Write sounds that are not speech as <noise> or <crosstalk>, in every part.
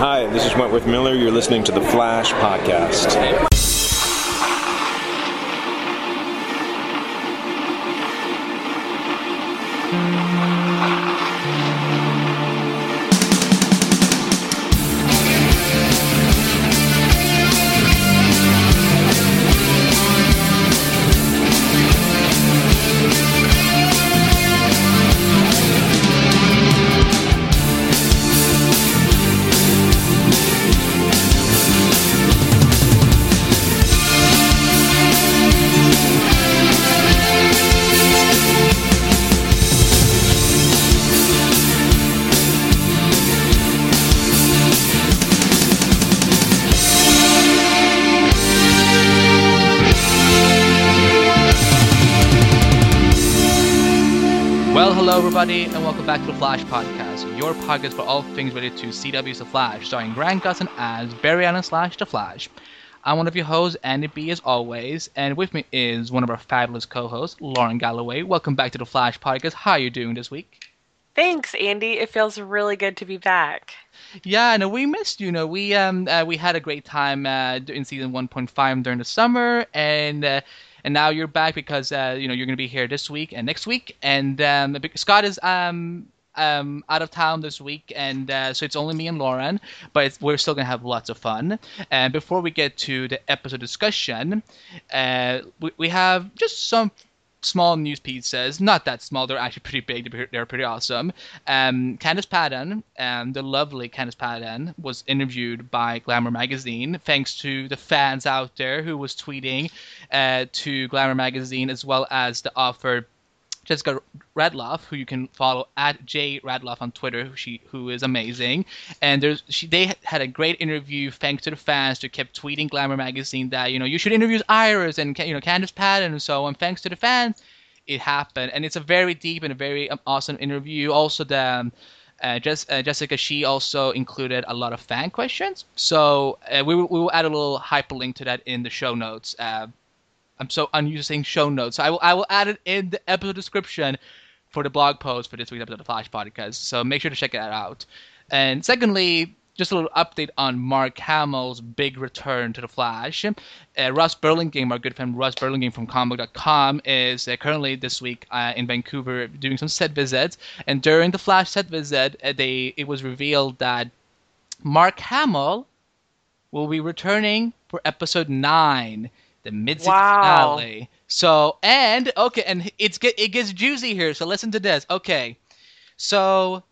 Hi, this is Wentworth Miller. You're listening to the Flash Podcast. Well, back to the Flash Podcast, your podcast for all things related to CW's The Flash, starring Grant Gustin as Barry Allen slash The Flash. I'm one of your hosts, Andy B, as always, and with me is one of our fabulous co-hosts, Lauren Galloway. Welcome back to the Flash Podcast. How are you doing this week? Thanks, Andy. It feels really good to be back. Yeah, no, we missed you. you know, we um uh, we had a great time uh, in season 1.5 during the summer, and uh, and now you're back because uh, you know you're going to be here this week and next week. And um, Scott is um um out of town this week, and uh, so it's only me and Lauren. But we're still going to have lots of fun. And before we get to the episode discussion, uh, we, we have just some small news pieces. Not that small. They're actually pretty big. They're, pretty awesome. Um, Candice Patton, um, the lovely Candice Patton, was interviewed by Glamour magazine. Thanks to the fans out there who was tweeting uh, to Glamour magazine as well as the author Jessica Radloff, who you can follow at J Radloff on Twitter, who she who is amazing. And there's she they had a great interview thanks to the fans who kept tweeting Glamour magazine that you know you should interview Iris and you know Candice Patton and so on. Thanks to the fans, it happened, and it's a very deep and a very um, awesome interview. Also the um, uh, uh, Jessica, she also included a lot of fan questions. So uh, we, we will add a little hyperlink to that in the show notes. I'm so unused show notes. So I will I will add it in the episode description for the blog post for this week's episode of Flash Podcast. So make sure to check that out. And secondly, just a little update on Mark Hamill's big return to the Flash. Uh, Russ Burlingame, our good friend Russ Burlingame from Comic.com, is uh, currently this week uh, in Vancouver doing some set visits. And during the Flash set visit, uh, they it was revealed that Mark Hamill will be returning for episode nine the mid wow. finale. So and okay, and it's get it gets juicy here. So listen to this. Okay, so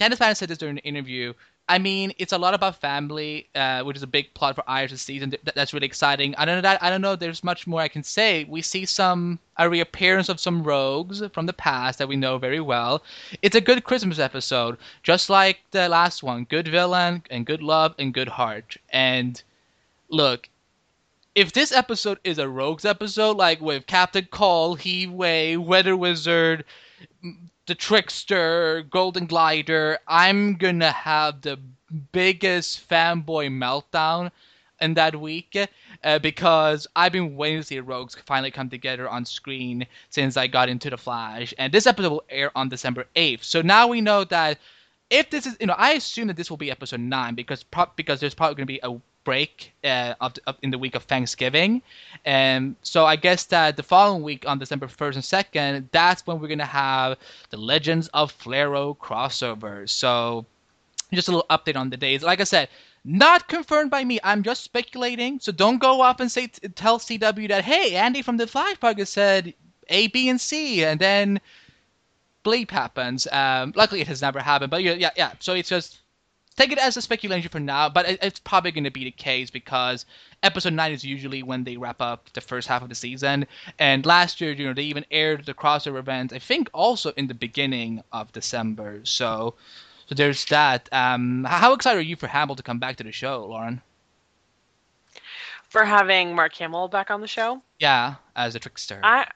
Candice Patton said this during the interview. I mean, it's a lot about family, uh, which is a big plot for Iris' this season. that's really exciting. I don't know that I don't know. There's much more I can say. We see some a reappearance of some rogues from the past that we know very well. It's a good Christmas episode, just like the last one. Good villain and good love and good heart. And look, if this episode is a rogues episode, like with Captain Cold, Heatwave, Weather Wizard, the Trickster, Golden Glider, I'm gonna have the biggest fanboy meltdown in that week uh, because I've been waiting to see Rogues finally come together on screen since I got into the Flash, and this episode will air on December 8th. So now we know that if this is, you know, I assume that this will be episode nine because pro- because there's probably going to be a break uh, of, of, in the week of Thanksgiving. And so I guess that the following week on December 1st and 2nd, that's when we're going to have the Legends of Flarrow crossover. So just a little update on the days. Like I said, not confirmed by me. I'm just speculating. So don't go off and say tell CW that hey, Andy from the Flash Podcast said A, B, and C, and then bleep happens. Um, luckily, it has never happened. But yeah, yeah, yeah. So it's just take it as a speculation for now, but it, it's probably going to be the case because episode nine is usually when they wrap up the first half of the season. And last year, you know, they even aired the crossover event. I think also in the beginning of December. So, so there's that. Um, how excited are you for Hamill to come back to the show, Lauren? For having Mark Hamill back on the show? Yeah, as a trickster. I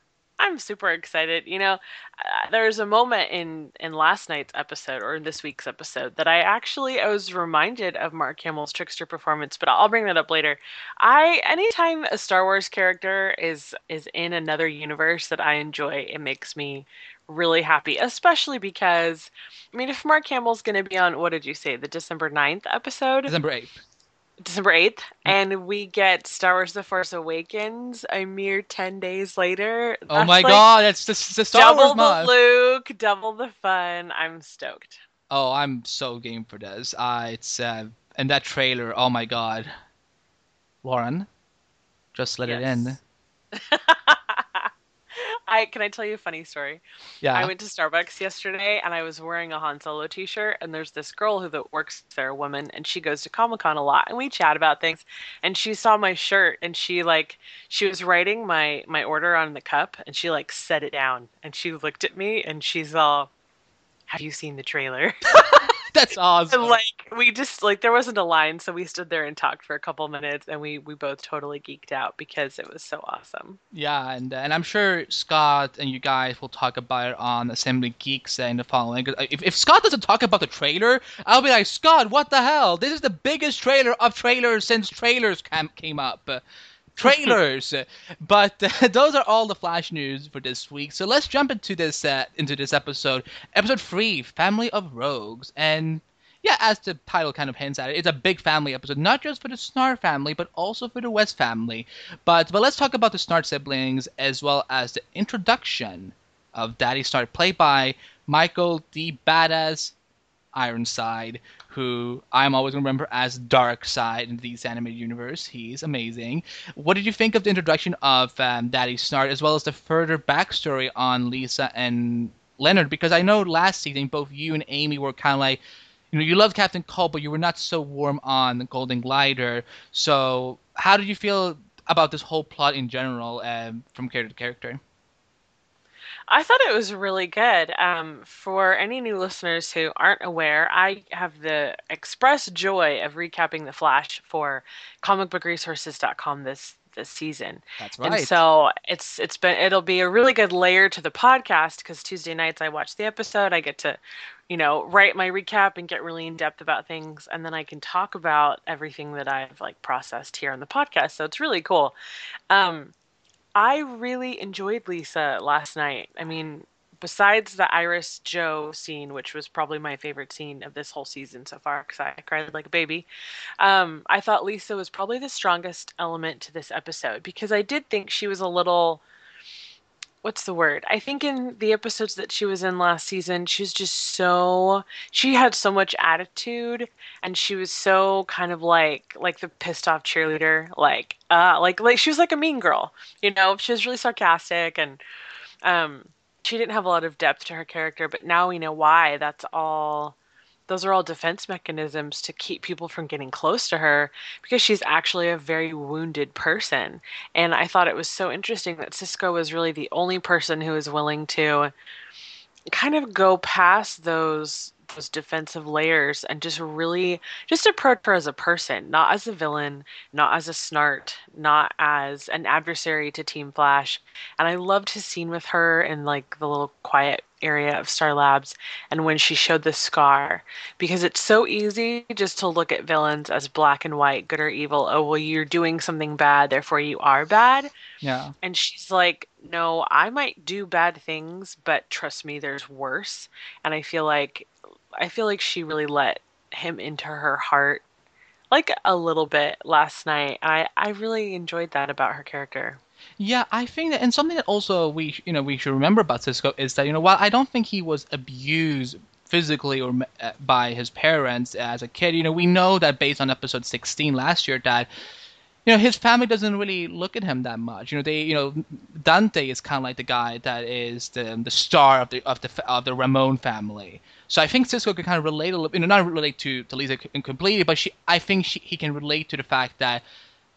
I'm super excited. You know, uh, there's a moment in in last night's episode or in this week's episode that I actually I was reminded of Mark Hamill's trickster performance, but I'll bring that up later. I anytime a Star Wars character is is in another universe that I enjoy, it makes me really happy, especially because, I mean, if Mark Hamill's going to be on, what did you say, the December 9th episode? December 8th. December 8th, and we get Star Wars The Force Awakens a mere 10 days later. Oh my like god, it's the, the Star double Wars the month. Luke, double the fun. I'm stoked. Oh, I'm so game for this. Uh, it's uh, and that trailer. Oh my god, Lauren, just let Yes. it in. <laughs> I can I tell you a funny story? Yeah. I went to Starbucks yesterday and I was wearing a Han Solo t-shirt and there's this girl who that works there, a woman, and she goes to Comic-Con a lot and we chat about things and she saw my shirt and she like she was writing my my order on the cup and she like set it down and she looked at me and she's all have you seen the trailer? <laughs> That's awesome. and like we just like there wasn't a line so we stood there and talked for a couple minutes and we we both totally geeked out because it was so awesome. Yeah, and uh, and I'm sure Scott and you guys will talk about it on Assembly Geeks in the following. 'cause uh, If, if Scott doesn't talk about the trailer, I'll be like, Scott, what the hell? This is the biggest trailer of trailers since trailers cam- came up. Trailers, <laughs> but uh, <laughs> those are all the flash news for this week. So let's jump into this uh, into this episode, episode three, Family of Rogues, and yeah, as the title kind of hints at it, it's a big family episode, not just for the Snart family, but also for the West family. But but let's talk about the Snart siblings as well as the introduction of Daddy Snart, played by Michael D. Badass Ironside, who I'm always gonna remember as Darkseid in these animated universe. He's amazing. What did you think of the introduction of um, Daddy Snart, as well as the further backstory on Lisa and Leonard? Because I know last season both you and Amy were kind of like you know, you loved Captain Cold, but you were not so warm on Golden Glider. So, how did you feel about this whole plot in general, um, from character to character? I thought it was really good. Um, for any new listeners who aren't aware, I have the express joy of recapping the Flash for comicbookresources.com this this season. That's And so it's it's been it'll be a really good layer to the podcast because Tuesday nights I watch the episode. I get to, you know, write my recap and get really in depth about things, and then I can talk about everything that I've like processed here on the podcast. So it's really cool. Um, I really enjoyed Lisa last night. I mean, besides the Iris Joe scene, which was probably my favorite scene of this whole season so far, because I cried like a baby, um, I thought Lisa was probably the strongest element to this episode because I did think she was a little. What's the word? I think in the episodes that she was in last season, she was just so. She had so much attitude, and she was so kind of like like the pissed off cheerleader, like uh, like like she was like a mean girl, you know. She was really sarcastic and um she didn't have a lot of depth to her character, but now we know why. That's all those are all defense mechanisms to keep people from getting close to her because she's actually a very wounded person. And I thought it was so interesting that Cisco was really the only person who was willing to kind of go past those those defensive layers and just really just approach her as a person, not as a villain, not as a snart, not as an adversary to Team Flash. And I loved his scene with her in like the little quiet area of Star Labs and when she showed the scar because it's so easy just to look at villains as black and white, good or evil. Oh, well you're doing something bad, therefore you are bad. Yeah. And she's like, No, I might do bad things, but trust me, there's worse. And I feel like I feel like she really let him into her heart like a little bit last night. I, I really enjoyed that about her character. Yeah, I think that, and something that also we you know we should remember about Cisco is that you know while I don't think he was abused physically or uh, by his parents as a kid, you know we know that based on episode 16 last year that you know his family doesn't really look at him that much. You know they you know Dante is kind of like the guy that is the the star of the of the of the Ramon family. So I think Cisco can kind of relate a little, you know, not relate to to Lisa completely, but she I think she, he can relate to the fact that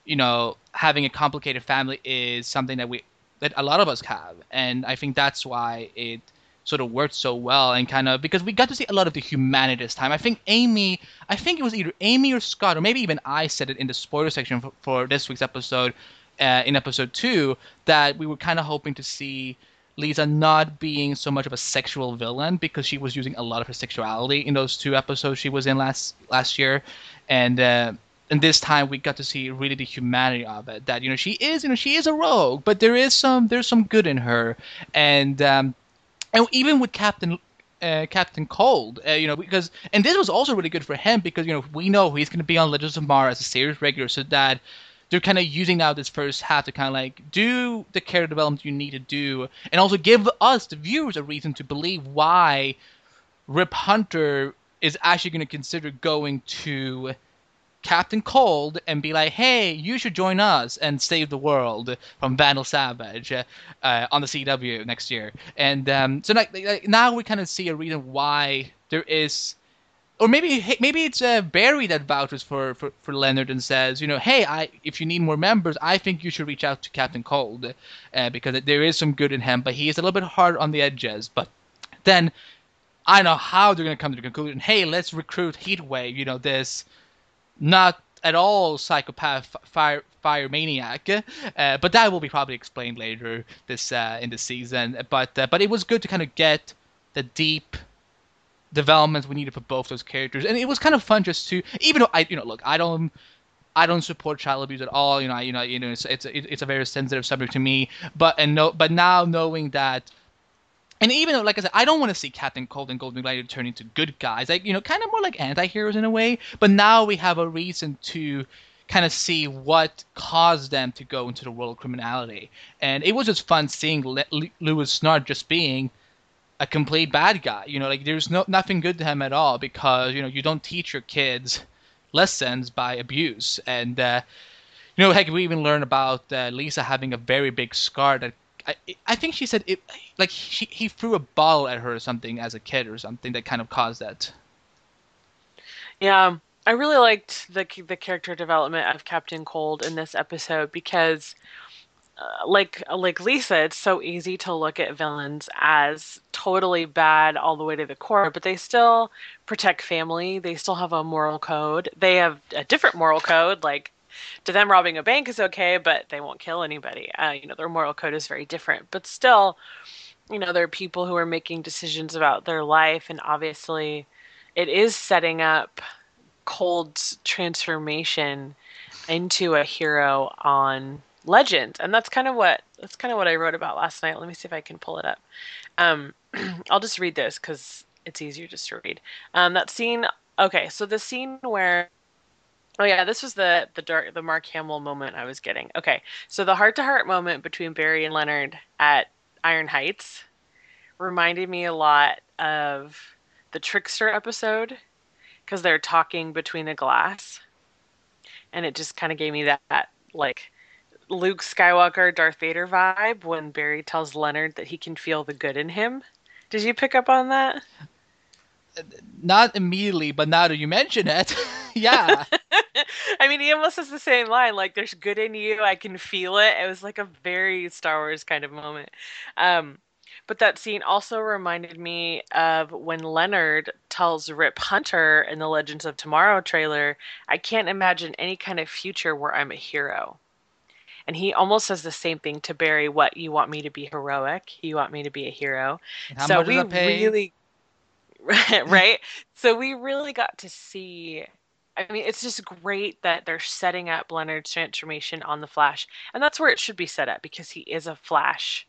you know having a complicated family is something that we that a lot of us have, and I think that's why it sort of worked so well and kind of because we got to see a lot of the humanity this time. I think Amy, I think it was either Amy or Scott, or maybe even I said it in the spoiler section for, for this week's episode, uh, in episode two, that we were kind of hoping to see Lisa not being so much of a sexual villain because she was using a lot of her sexuality in those two episodes she was in last last year, and. Uh, and this time we got to see really the humanity of it that you know she is you know she is a rogue but there is some there's some good in her and um and even with Captain uh, Captain Cold, uh, you know, because and this was also really good for him because you know we know he's going to be on Legends of Tomorrow as a series regular, so that they're kind of using now this first half to kind of like do the character development you need to do, and also give us the viewers a reason to believe why Rip Hunter is actually going to consider going to Captain Cold and be like, "Hey, you should join us and save the world from Vandal Savage uh, on the CW next year." And um, so like, like, now we kind of see a reason why there is, or maybe maybe it's uh, Barry that vouches for, for, for Leonard and says, you know, "Hey, I if you need more members, I think you should reach out to Captain Cold uh, because there is some good in him, but he is a little bit hard on the edges." But then I know how they're going to come to the conclusion. Hey, let's recruit Heatwave. You know this not at all psychopath fire fire maniac, uh, but that will be probably explained later this uh, in the season. But uh, but it was good to kind of get the deep development we needed for both those characters, and it was kind of fun just to even though I you know look I don't. I don't support child abuse at all. You know, you know, you know, it's it's it's a very sensitive subject to me. But and no, but now knowing that and even though, like I said, I don't want to see Captain Cold and Golden Glider turn into good guys, like you know, kind of more like anti-heroes in a way. But now we have a reason to kind of see what caused them to go into the world of criminality, and it was just fun seeing Le- Lewis Snart just being a complete bad guy. You know, like there's no nothing good to him at all because you know you don't teach your kids lessons by abuse, and uh, you know, heck, we even learn about uh, Lisa having a very big scar that I, I think she said it like she, he threw a ball at her or something as a kid or something that kind of caused that. Yeah, I really liked the the character development of Captain Cold in this episode because, like like Lisa, it's so easy to look at villains as totally bad all the way to the core, but they still protect family. They still have a moral code. They have a different moral code, like to them robbing a bank is okay, but they won't kill anybody. Uh, you know, their moral code is very different. But still, you know, there are people who are making decisions about their life, and obviously, it is setting up Cold's transformation into a hero on Legend, and that's kind of what that's kind of what I wrote about last night. Let me see if I can pull it up. Um, <clears throat> I'll just read this because it's easier just to read. Um, that scene. Okay, so the scene where Oh yeah, this was the the dark the Mark Hamill moment I was getting. Okay, so the heart to heart moment between Barry and Leonard at Iron Heights reminded me a lot of the Trickster episode because they're talking between the glass, and it just kind of gave me that, that like Luke Skywalker Darth Vader vibe when Barry tells Leonard that he can feel the good in him. Did you pick up on that? Not immediately, but now that you mention it, <laughs> yeah. <laughs> I mean, he almost has the same line, like "There's good in you, I can feel it." It was like a very Star Wars kind of moment. Um, but that scene also reminded me of when Leonard tells Rip Hunter in the Legends of Tomorrow trailer, "I can't imagine any kind of future where I'm a hero." And he almost says the same thing to Barry. What you want me to be heroic? You want me to be a hero? so we really, <laughs> <laughs> right? so we really got to see I mean, it's just great that they're setting up Leonard's transformation on the Flash, and that's where it should be set up because he is a Flash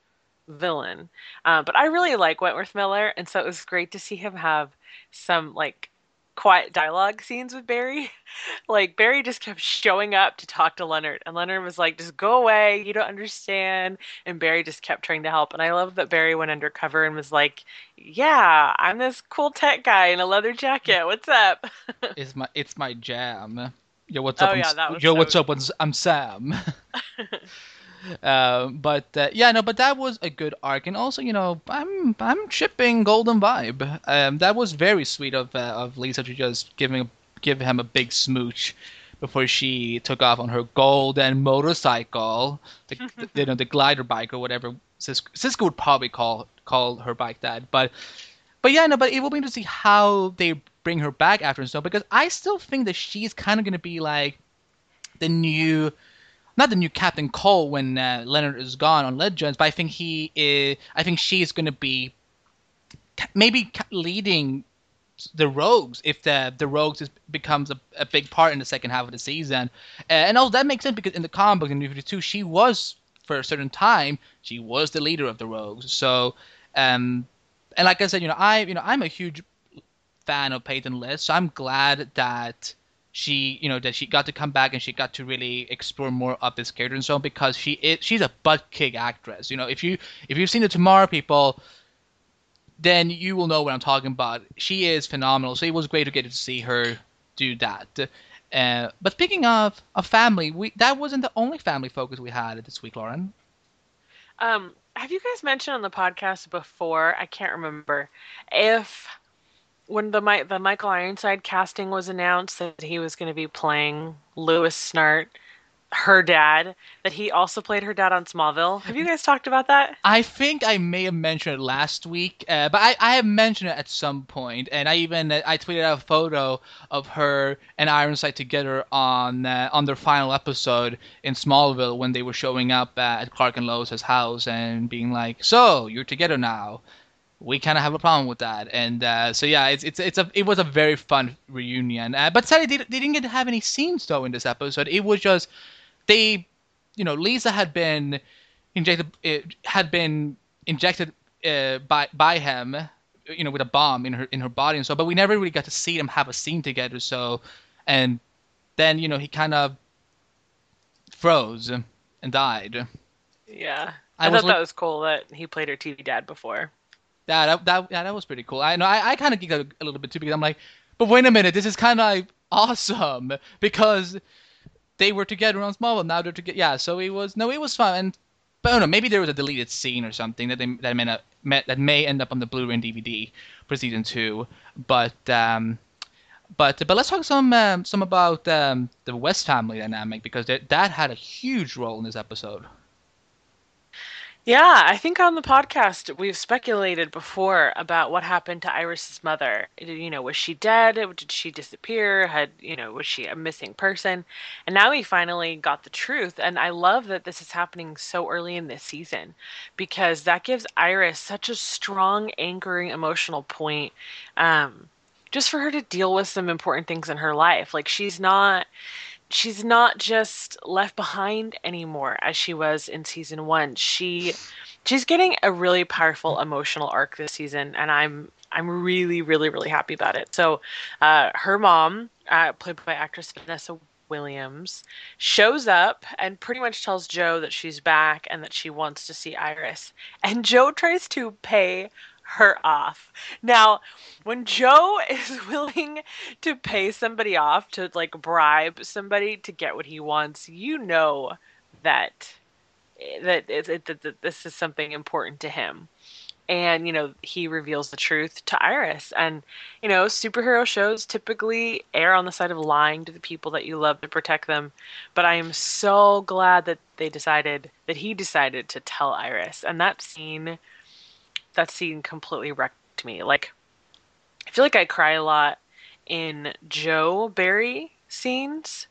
villain. Uh, but I really like Wentworth Miller, and so it was great to see him have some like quiet dialogue scenes with Barry. <laughs> like Barry just kept showing up to talk to Leonard, and Leonard was like, "Just go away, you don't understand." And Barry just kept trying to help. And I love that Barry went undercover and was like, "Yeah, I'm this cool tech guy in a leather jacket. What's up?" <laughs> it's my it's my jam. Yo, what's oh, up? Oh, yeah, that was Yo, so what's up? I'm Sam. <laughs> Uh, but uh, yeah, no, but that was a good arc, and also, you know, I'm I'm shipping Golden Vibe. Um, that was very sweet of uh, of Lisa to just giving give him a big smooch before she took off on her golden motorcycle, the, <laughs> the you know the glider bike or whatever Cisco, Cisco would probably call call her bike that. But but yeah, no, but it will be interesting to see how they bring her back after and stuff because I still think that she's kind of gonna be like the new not the new Captain Cold when uh, Leonard is gone on Legends, but I think he is. I think she's going to be maybe leading the Rogues if the the Rogues is, becomes a, a big part in the second half of the season, and all that makes sense because in the comic book in New Fifty Two she was for a certain time she was the leader of the Rogues. So, um, and like I said, you know, I you know I'm a huge fan of Peyton List, so I'm glad that she you know that she got to come back and she got to really explore more of this character and so on because she is she's a butt kick actress. You know, if you if you've seen the Tomorrow People, then you will know what I'm talking about. She is phenomenal. So it was great to get to see her do that. Uh, but speaking of a family, we that wasn't the only family focus we had this week, Lauren. Um, have you guys mentioned on the podcast before? I can't remember if when the the Michael Ironside casting was announced that he was going to be playing Lewis Snart her dad that he also played her dad on Smallville. Have you guys talked about that? I think I may have mentioned it last week, uh, but I, I have mentioned it at some point, and I even uh, I tweeted out a photo of her and Ironside together on uh, on their final episode in Smallville when they were showing up at Clark and Lois's house and being like, "So you're together now." We kind of have a problem with that. And uh, so yeah, it's it's it's a it was a very fun reunion. Uh, but sadly, they, they didn't get to have any scenes though in this episode. It was just they, you know, Lisa had been injected uh, had been injected uh, by by him, you know, with a bomb in her in her body and so. But we never really got to see them have a scene together. So, and then you know he kind of froze and died. Yeah, I, I thought that was cool that he played her TV dad before. That that yeah, that was pretty cool. I know I, I kind of geeked out a little bit too because I'm like, but wait a minute, this is kind of like awesome because they were together on Smallville. Now they're together. Yeah, so it was no, it was fun. And but I don't know, maybe there was a deleted scene or something that they that may not, that may end up on the Blu-ray and DVD for season two. But um, but but let's talk some um, some about um, the West family dynamic because that that had a huge role in this episode. Yeah, I think on the podcast we've speculated before about what happened to Iris's mother. You know, was she dead? Did she disappear? Had you know, was she a missing person? And now we finally got the truth. And I love that this is happening so early in this season because that gives Iris such a strong anchoring emotional point. Um, just for her to deal with some important things in her life. Like she's not she's not just left behind anymore as she was in season one. She she's getting a really powerful emotional arc this season, and I'm I'm really really really happy about it. So, uh, her mom, uh, played by actress Vanessa Williams, shows up and pretty much tells Joe that she's back and that she wants to see Iris, and Joe tries to pay her off. Now, when Joe <laughs> is willing to pay somebody off to like bribe somebody to get what he wants, you know that eh, that, eh, it, it, that this is something important to him. And you know he reveals the truth to Iris, and you know superhero shows typically err on the side of lying to the people that you love to protect them. But I am so glad that they decided that he decided to tell Iris, and that scene that scene completely wrecked me. Like, I feel like I cry a lot in Joe Barry scenes,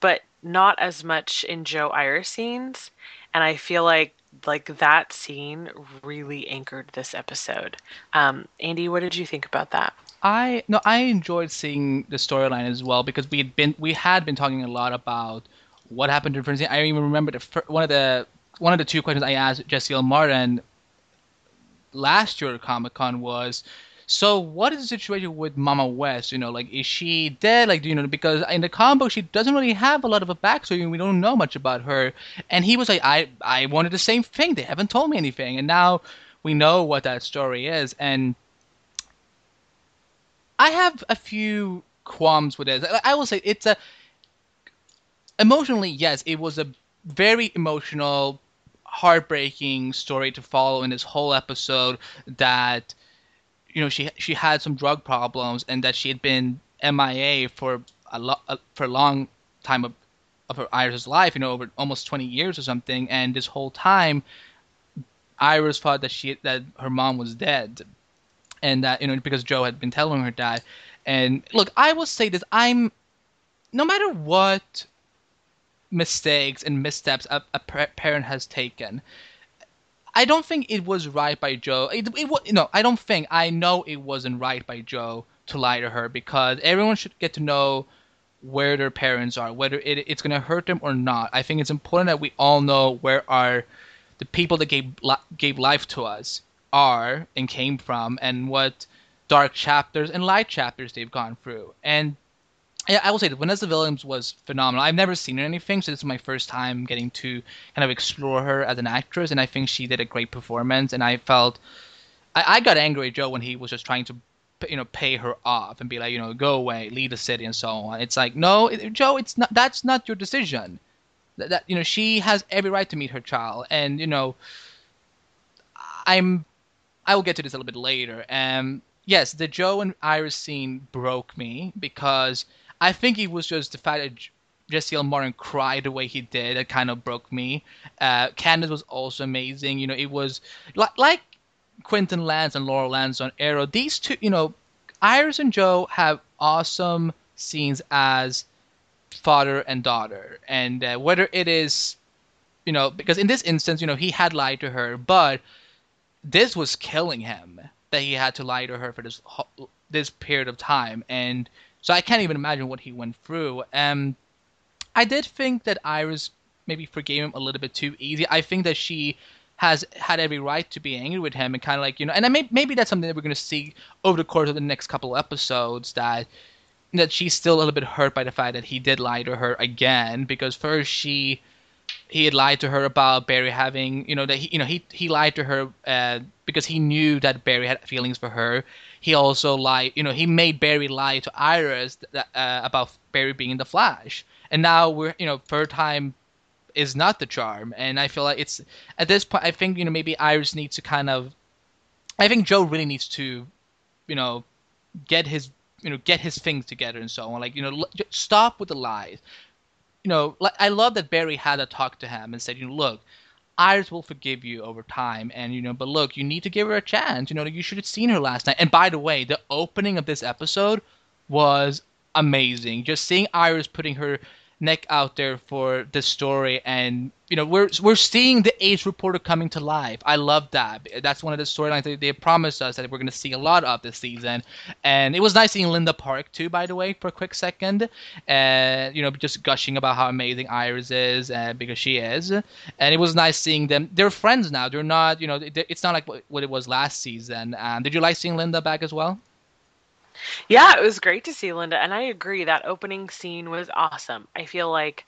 but not as much in Joe Iris scenes. And I feel like like that scene really anchored this episode. Um, Andy, what did you think about that? I no, I enjoyed seeing the storyline as well because we had been we had been talking a lot about what happened to Francine. I even remember the one of the one of the two questions I asked Jesse L. Martin last year at Comic Con was so what is the situation with Mama West? You know, like is she dead? Like, do you know? Because in the comic she doesn't really have a lot of a backstory, and we don't know much about her. And he was like, I I wanted the same thing. They haven't told me anything, and now we know what that story is. And I have a few qualms with it. I will say it's a emotionally, yes, it was a very emotional heartbreaking story to follow in this whole episode that you know she she had some drug problems and that she had been MIA for a lot for a long time of of her Iris' life, you know, over almost 20 years or something, and this whole time Iris thought that she that her mom was dead, and that you know because Joe had been telling her that. And look, I will say this: I'm no matter what mistakes and missteps a, a parent has taken. I don't think it was right by Joe. It, it, no, I don't think. I know it wasn't right by Joe to lie to her because everyone should get to know where their parents are, whether it, it's going to hurt them or not. I think it's important that we all know where are the people that gave gave life to us are and came from, and what dark chapters and light chapters they've gone through. And yeah, I will say that Vanessa Williams was phenomenal. I've never seen her in anything, so this is my first time getting to kind of explore her as an actress, and I think she did a great performance. And I felt I, I got angry at Joe when he was just trying to you know pay her off and be like you know go away leave the city and so on it's like no it, joe it's not that's not your decision that, that you know she has every right to meet her child and you know i'm i will get to this a little bit later um yes the joe and iris scene broke me because i think it was just the fact that Jesse L. Martin cried the way he did. That kind of broke me. Uh, Candice was also amazing. You know, it was like, like Quentin Lance and Laurel Lance on Arrow. These two, you know, Iris and Joe have awesome scenes as father and daughter, and uh, whether it is, you know, because in this instance, you know, he had lied to her, but this was killing him that he had to lie to her for this this period of time, and so I can't even imagine what he went through. And I did think that Iris maybe forgave him a little bit too easy. I think that she has had every right to be angry with him and kind of like you know and may, maybe that's something that we're going to see over the course of the next couple episodes that that she's still a little bit hurt by the fact that he did lie to her again because first she he had lied to her about Barry having you know that he you know he he lied to her uh, because he knew that Barry had feelings for her. He also lied you know he made Barry lie to Iris that, uh, about Barry being in the Flash, and now we're you know third time is not the charm. And I feel like it's at this point. I think you know maybe Iris needs to kind of. I think Joe really needs to, you know, get his you know get his things together and so on. Like you know, stop with the lies. You know, like I love that Barry had a talk to him and said, you know, look, Iris will forgive you over time, and you know, but look, you need to give her a chance. You know, you should have seen her last night. And by the way, the opening of this episode was amazing. Just seeing Iris putting her neck out there for the story. And you know we're we're seeing the ace reporter coming to life. I love that. That's one of the storylines they, they promised us that we're going to see a lot of this season. And it was nice seeing linda park too by the way for a quick second. And uh, you know just gushing about how amazing iris is uh, because she is. And it was nice seeing them. They're friends now. They're not you know it's not like what it was last season. Um, did you like seeing linda back as well yeah, it was great to see Linda, and I agree that opening scene was awesome. I feel like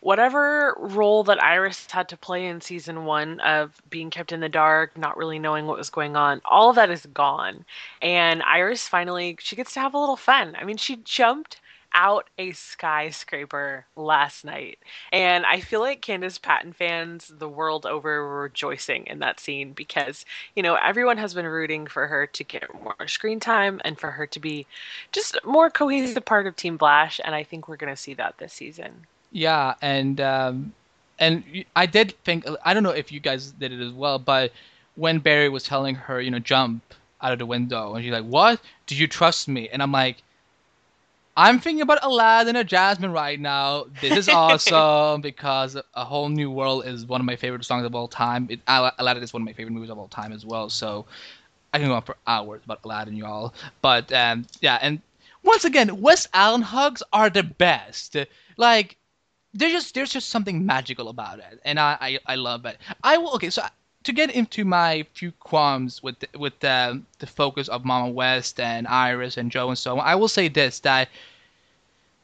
whatever role that Iris had to play in season one of being kept in the dark, not really knowing what was going on, all of that is gone. And Iris finally, she gets to have a little fun. I mean, she jumped out a skyscraper last night. And I feel like Candice Patton fans the world over were rejoicing in that scene because, you know, everyone has been rooting for her to get more screen time and for her to be just more cohesive part of Team Flash. And I think we're going to see that this season. Yeah. And, um, and I did think, I don't know if you guys did it as well, but when Barry was telling her, you know, jump out of the window, and she's like, What? Do you trust me? And I'm like, I'm thinking about Aladdin or Jasmine right now. This is <laughs> awesome because A Whole New World is one of my favorite songs of all time. It, Aladdin is one of my favorite movies of all time as well. So I can go on for hours about Aladdin, y'all. But um, yeah, and once again, West Allen hugs are the best. Like there's just there's just something magical about it, and I I, I love it. I will okay. So to get into my few qualms with the, with the, the focus of Mama West and Iris and Joe and so on, I will say this that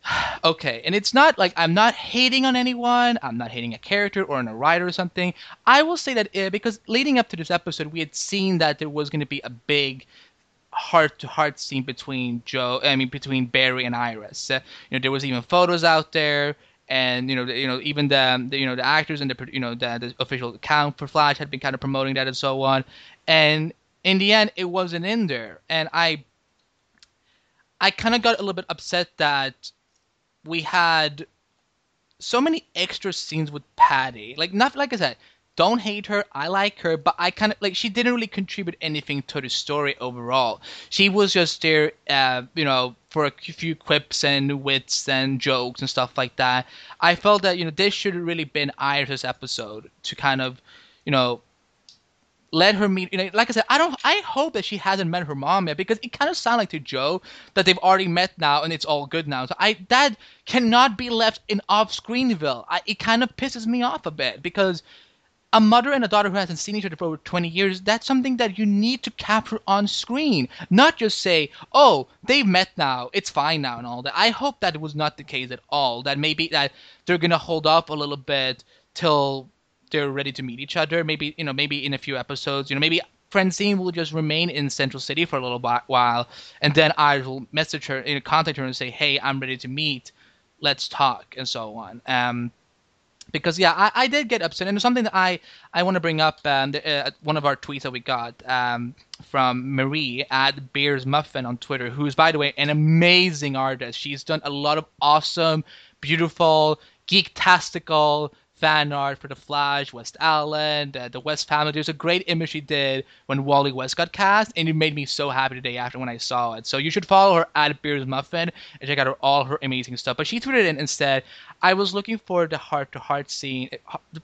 <sighs> okay, and it's not like I'm not hating on anyone, I'm not hating a character or on a writer or something. I will say that uh, because leading up to this episode, we had seen that there was going to be a big heart to heart scene between Joe, I mean between Barry and Iris. Uh, you know, there was even photos out there and you know, the, you know, even the, the, you know the actors and the you know the, the official account for Flash had been kind of promoting that and so on. And in the end, it wasn't in there, and I, I kind of got a little bit upset that we had so many extra scenes with Patty. Like not like I said, don't hate her. I like her, but I kind of like she didn't really contribute anything to the story overall. She was just there, uh, you know, for a few quips and wits and jokes and stuff like that. I felt that you know this should have really been Iris' episode to kind of, you know, let her meet. You know, like I said, I don't. I hope that she hasn't met her mom yet because it kind of sounds like to Joe that they've already met now and it's all good now. So I that cannot be left in off Screenville. I, it kind of pisses me off a bit because a mother and a daughter who hasn't seen each other for over 20 years, that's something that you need to capture on screen. Not just say, oh, they've met now, it's fine now, and all that. I hope that was not the case at all. That maybe that they're going to hold off a little bit till they're ready to meet each other. Maybe, you know, maybe in a few episodes, you know, maybe Francine will just remain in Central City for a little while, and then I will message her, you know, contact her and say, hey, I'm ready to meet. Let's talk, and so on. Um, because yeah, I, I did get upset, and something that I I want to bring up. Um, the, uh, one of our tweets that we got um, from Marie at Bears Muffin on Twitter, who's by the way an amazing artist. She's done a lot of awesome, beautiful, geek-tastical fan art for The Flash, West Allen, uh, the West family. There's a great image she did when Wally West got cast, and it made me so happy the day after when I saw it. So you should follow her at Beers Muffin and check out her, all her amazing stuff. But she tweeted in instead, I was looking for the heart to heart scene,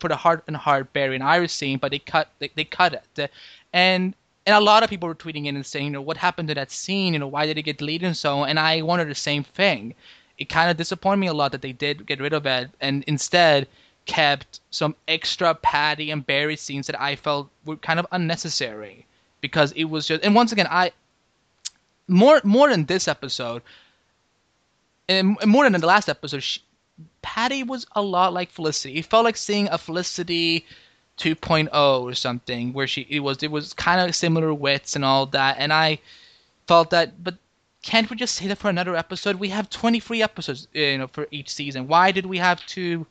for the heart and heart Barry and Iris scene, but they cut they, they cut it. And and a lot of people were tweeting in and saying, you know, what happened to that scene? You know, why did it get deleted and so on? And I wanted the same thing. It kind of disappointed me a lot that they did get rid of it, and instead kept some extra Patty and Barry scenes that I felt were kind of unnecessary because it was just and once again I more more than this episode and more than in the last episode she, Patty was a lot like Felicity. It felt like seeing a Felicity 2.0 or something where she it was it was kind of similar wits and all that and I felt that but can't we just say that for another episode? We have 23 episodes, you know, for each season. Why did we have to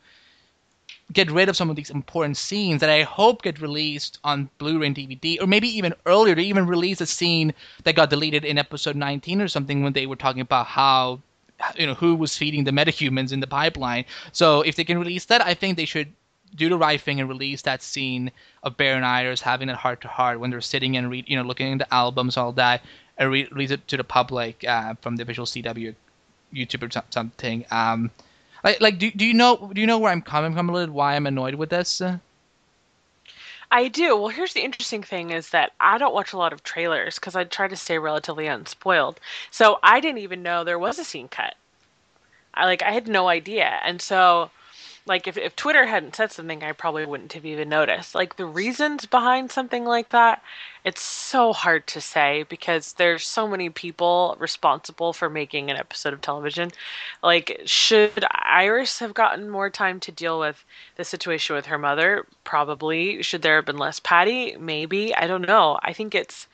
get rid of some of these important scenes that I hope get released on Blu-ray and DVD, or maybe even earlier. They even released a scene that got deleted in episode 19 or something when they were talking about how you know who was feeding the metahumans in the pipeline. So if they can release that, I think they should do the right thing and release that scene of Bear and Iris having that heart to heart when they're sitting and read, you know, looking at the albums, all that, and re- release it to the public uh, from the official CW YouTube or something. Um, like, like do, do you know do you know where I'm coming from a little? Why I'm annoyed with this? I do. Well, here's the interesting thing is that I don't watch a lot of trailers because I try to stay relatively unspoiled. So I didn't even know there was a scene cut. I like I had no idea, and so like if, if twitter hadn't said something i probably wouldn't have even noticed. Like the reasons behind something like that it's so hard to say because there's so many people responsible for making an episode of television. Like should iris have gotten more time to deal with the situation with her mother? Probably. Should there have been less patty? Maybe. I don't know. I think it's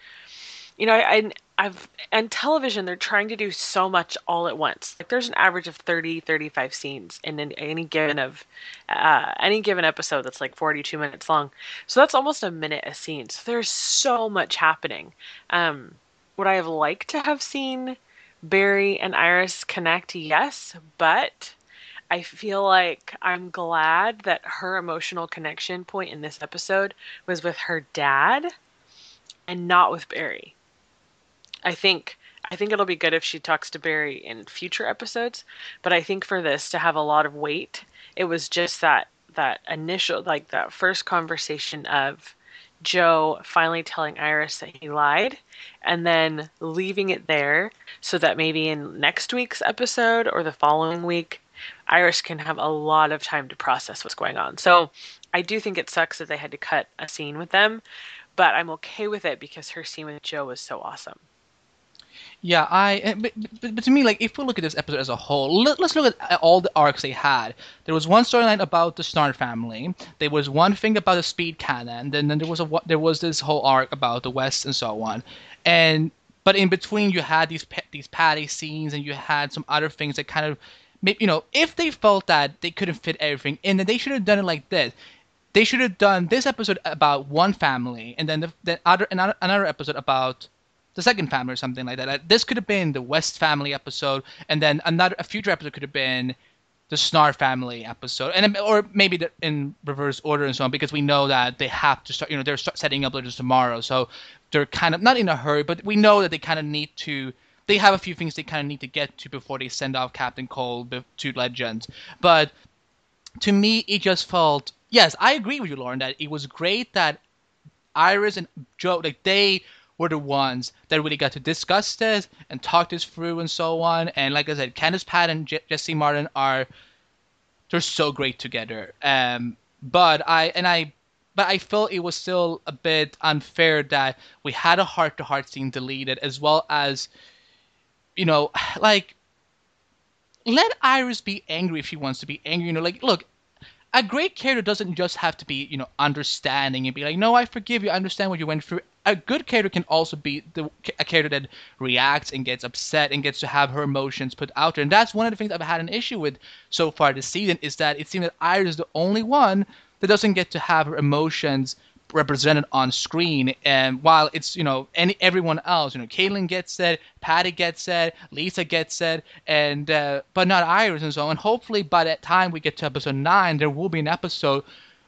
you know I, I've and television they're trying to do so much all at once. Like there's an average of 30 35 scenes in any given of uh, any given episode that's like 42 minutes long. So that's almost a minute a scene. So there's so much happening. Um, would I have liked to have seen Barry and Iris connect? Yes, but I feel like I'm glad that her emotional connection point in this episode was with her dad and not with Barry I think I think it'll be good if she talks to Barry in future episodes, but I think for this to have a lot of weight, it was just that that initial like that first conversation of Joe finally telling Iris that he lied and then leaving it there so that maybe in next week's episode or the following week Iris can have a lot of time to process what's going on. So I do think it sucks that they had to cut a scene with them, but I'm okay with it because her scene with Joe was so awesome. Yeah, I. But, but, to me, like, if we look at this episode as a whole, let, us look at all the arcs they had. There was one storyline about the Snart family. There was one thing about the Speed Cannon. Then, then there was a there was this whole arc about the West and so on. And but in between, you had these these Patty scenes, and you had some other things that kind of, maybe you know, if they felt that they couldn't fit everything in, then they should have done it like this they should have done this episode about one family and then the, the other another, another episode about the second family or something like that. Uh, this could have been the West family episode, and then another a future episode could have been the Snart family episode, and um, or maybe the, in reverse order and so on, because we know that they have to start. You know, they're setting up later tomorrow, so they're kind of not in a hurry, but we know that they kind of need to. They have a few things they kind of need to get to before they send off Captain Cold to Legends. But to me, it just felt. Yes, I agree with you, Lauren, that it was great that Iris and Joe, like they were the ones that really got to discuss this and talk this through and so on. And like I said, Candice Patton Jesse Martin are they're so great together. Um, but I and I but I felt it was still a bit unfair that we had a heart to heart scene deleted as well as you know <sighs> like let Iris be angry if she wants to be angry. You know, like look, a great character doesn't just have to be, you know, understanding and be like, no, I forgive you, I understand what you went through. A good character can also be the a character that reacts and gets upset and gets to have her emotions put out there. And that's one of the things I've had an issue with so far this season is that it seems that Iris is the only one that doesn't get to have her emotions represented on screen. And while it's you know any everyone else you know Caitlin gets it Patty gets it Lisa gets it and uh, but not Iris and so and hopefully by that time we get to episode 9 there will be an episode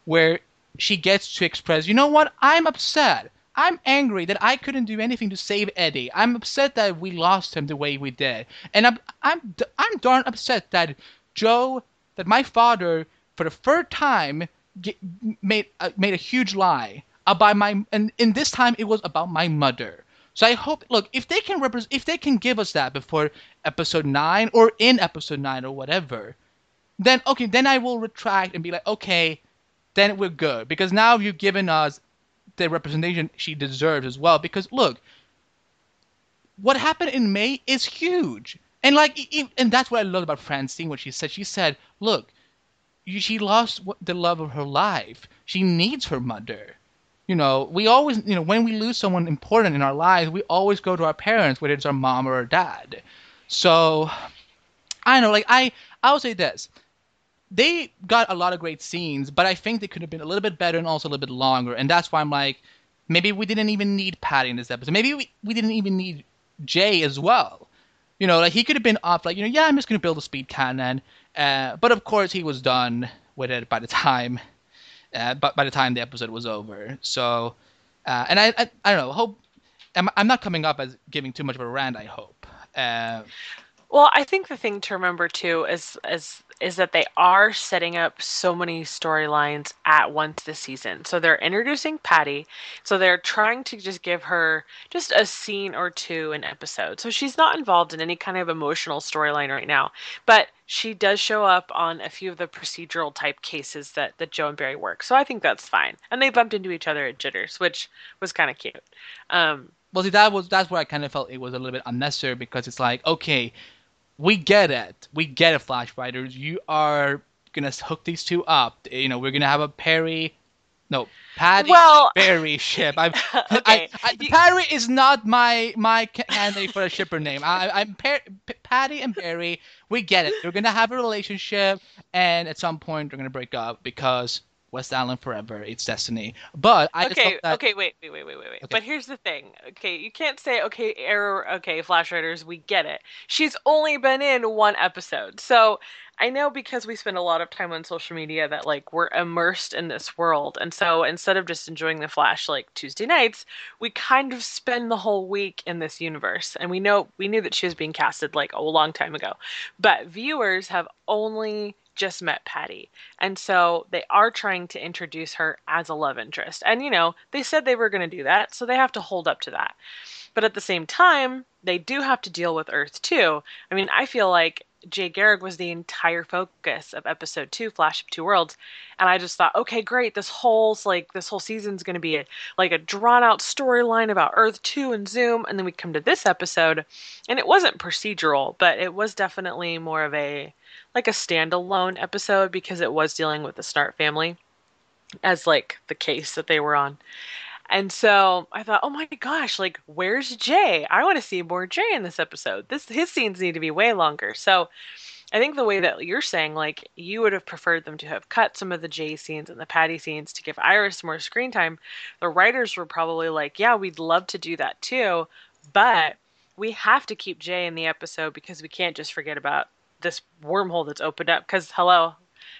where she gets to express you know what? I'm upset. I'm angry that I couldn't do anything to save Eddie. I'm upset that we lost him the way we did, and I'm I'm I'm darn upset that Joe, that my father, for the third time, get, made uh, made a huge lie about my and in this time it was about my mother. So I hope look if they can represent if they can give us that before episode nine or in episode nine or whatever, then okay then I will retract and be like okay, then we're good because now you've given us the representation she deserves as well. Because look, what happened in May is huge. And like, and that's what I love about Francine. What she said, she said, "Look, she lost the love of her life. She needs her mother. You know, we always, you know, when we lose someone important in our lives, we always go to our parents, whether it's our mom or our dad. So, I know, like I, I'll say this: they got a lot of great scenes, but I think they could have been a little bit better and also a little bit longer. And that's why I'm like, maybe we didn't even need Patty in this episode. Maybe we, we didn't even need Jay as well. You know, like he could have been off, like, you know, yeah, I'm just going to build a speed cannon. Uh, but of course, he was done with it by the time, uh, by the time the episode was over. So, uh, and I, I, I don't know. Hope I'm, I'm not coming up as giving too much of a rant. I hope. Uh, well, I think the thing to remember too is is is that they are setting up so many storylines at once this season. So they're introducing Patty. So they're trying to just give her just a scene or two an episode. So she's not involved in any kind of emotional storyline right now. But she does show up on a few of the procedural type cases that, that Joe and Barry work. So I think that's fine. And they bumped into each other at Jitters, which was kind of cute. Um, well, see, that was that's where I kind of felt it was a little bit unnecessary because it's like, okay, we get it. We get it, Flash Writers. You are gonna hook these two up. You know, we're gonna have a Perry, no, Patty well, Barry ship. I'm, <laughs> okay. I, I, Perry is not my my candidate for a shipper name. I, am per, Patty and Barry. We get it. They're gonna have a relationship, and at some point they're gonna break up because WestAllen forever. It's destiny. But I okay, that... okay, wait, wait, wait, wait, wait, wait. Okay. But here's the thing. Okay, you can't say okay, error. Okay, Flash Writers, we get it. She's only been in one episode, so I know because we spend a lot of time on social media that like we're immersed in this world, and so instead of just enjoying the Flash like Tuesday nights, we kind of spend the whole week in this universe. And we know we knew that she was being casted like a long time ago, but viewers have only just met Patty. And so they are trying to introduce her as a love interest. And, you know, they said they were going to do that, so they have to hold up to that. But at the same time, they do have to deal with Earth Two. I mean, I feel like Jay Garrick was the entire focus of episode two, Flash of Two Worlds, and I just thought, okay, great, this whole like this whole season's going to be a, like a drawn out storyline about Earth Two and Zoom, and then we come to this episode, and it wasn't procedural, but it was definitely more of a like a standalone episode because it was dealing with the Snart family as like the case that they were on. And so I thought, oh my gosh, like where's Jay? I want to see more Jay in this episode. This his scenes need to be way longer. So I think the way that you're saying, like you would have preferred them to have cut some of the Jay scenes and the Patty scenes to give Iris more screen time. The writers were probably like, yeah, we'd love to do that too, but we have to keep Jay in the episode because we can't just forget about this wormhole that's opened up. Because hello,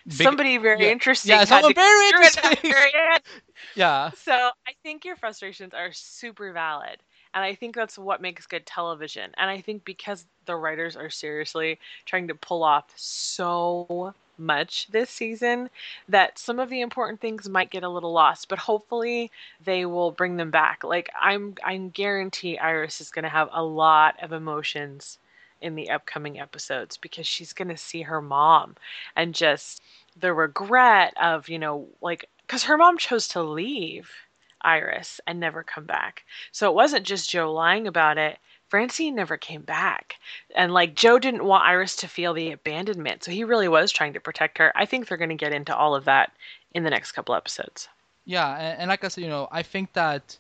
Big, somebody very yeah, interesting. Yeah, someone very interesting. <laughs> yeah. So I think your frustrations are super valid. And I think that's what makes good television. And I think because the writers are seriously trying to pull off so much this season that some of the important things might get a little lost, but hopefully they will bring them back. Like I'm I'm guarantee Iris is going to have a lot of emotions in the upcoming episodes because she's going to see her mom and just the regret of, you know, like because her mom chose to leave Iris and never come back. So it wasn't just Joe lying about it. Francine never came back. And like Joe didn't want Iris to feel the abandonment. So he really was trying to protect her. I think they're going to get into all of that in the next couple episodes. Yeah, and, and like I said, you know, I think that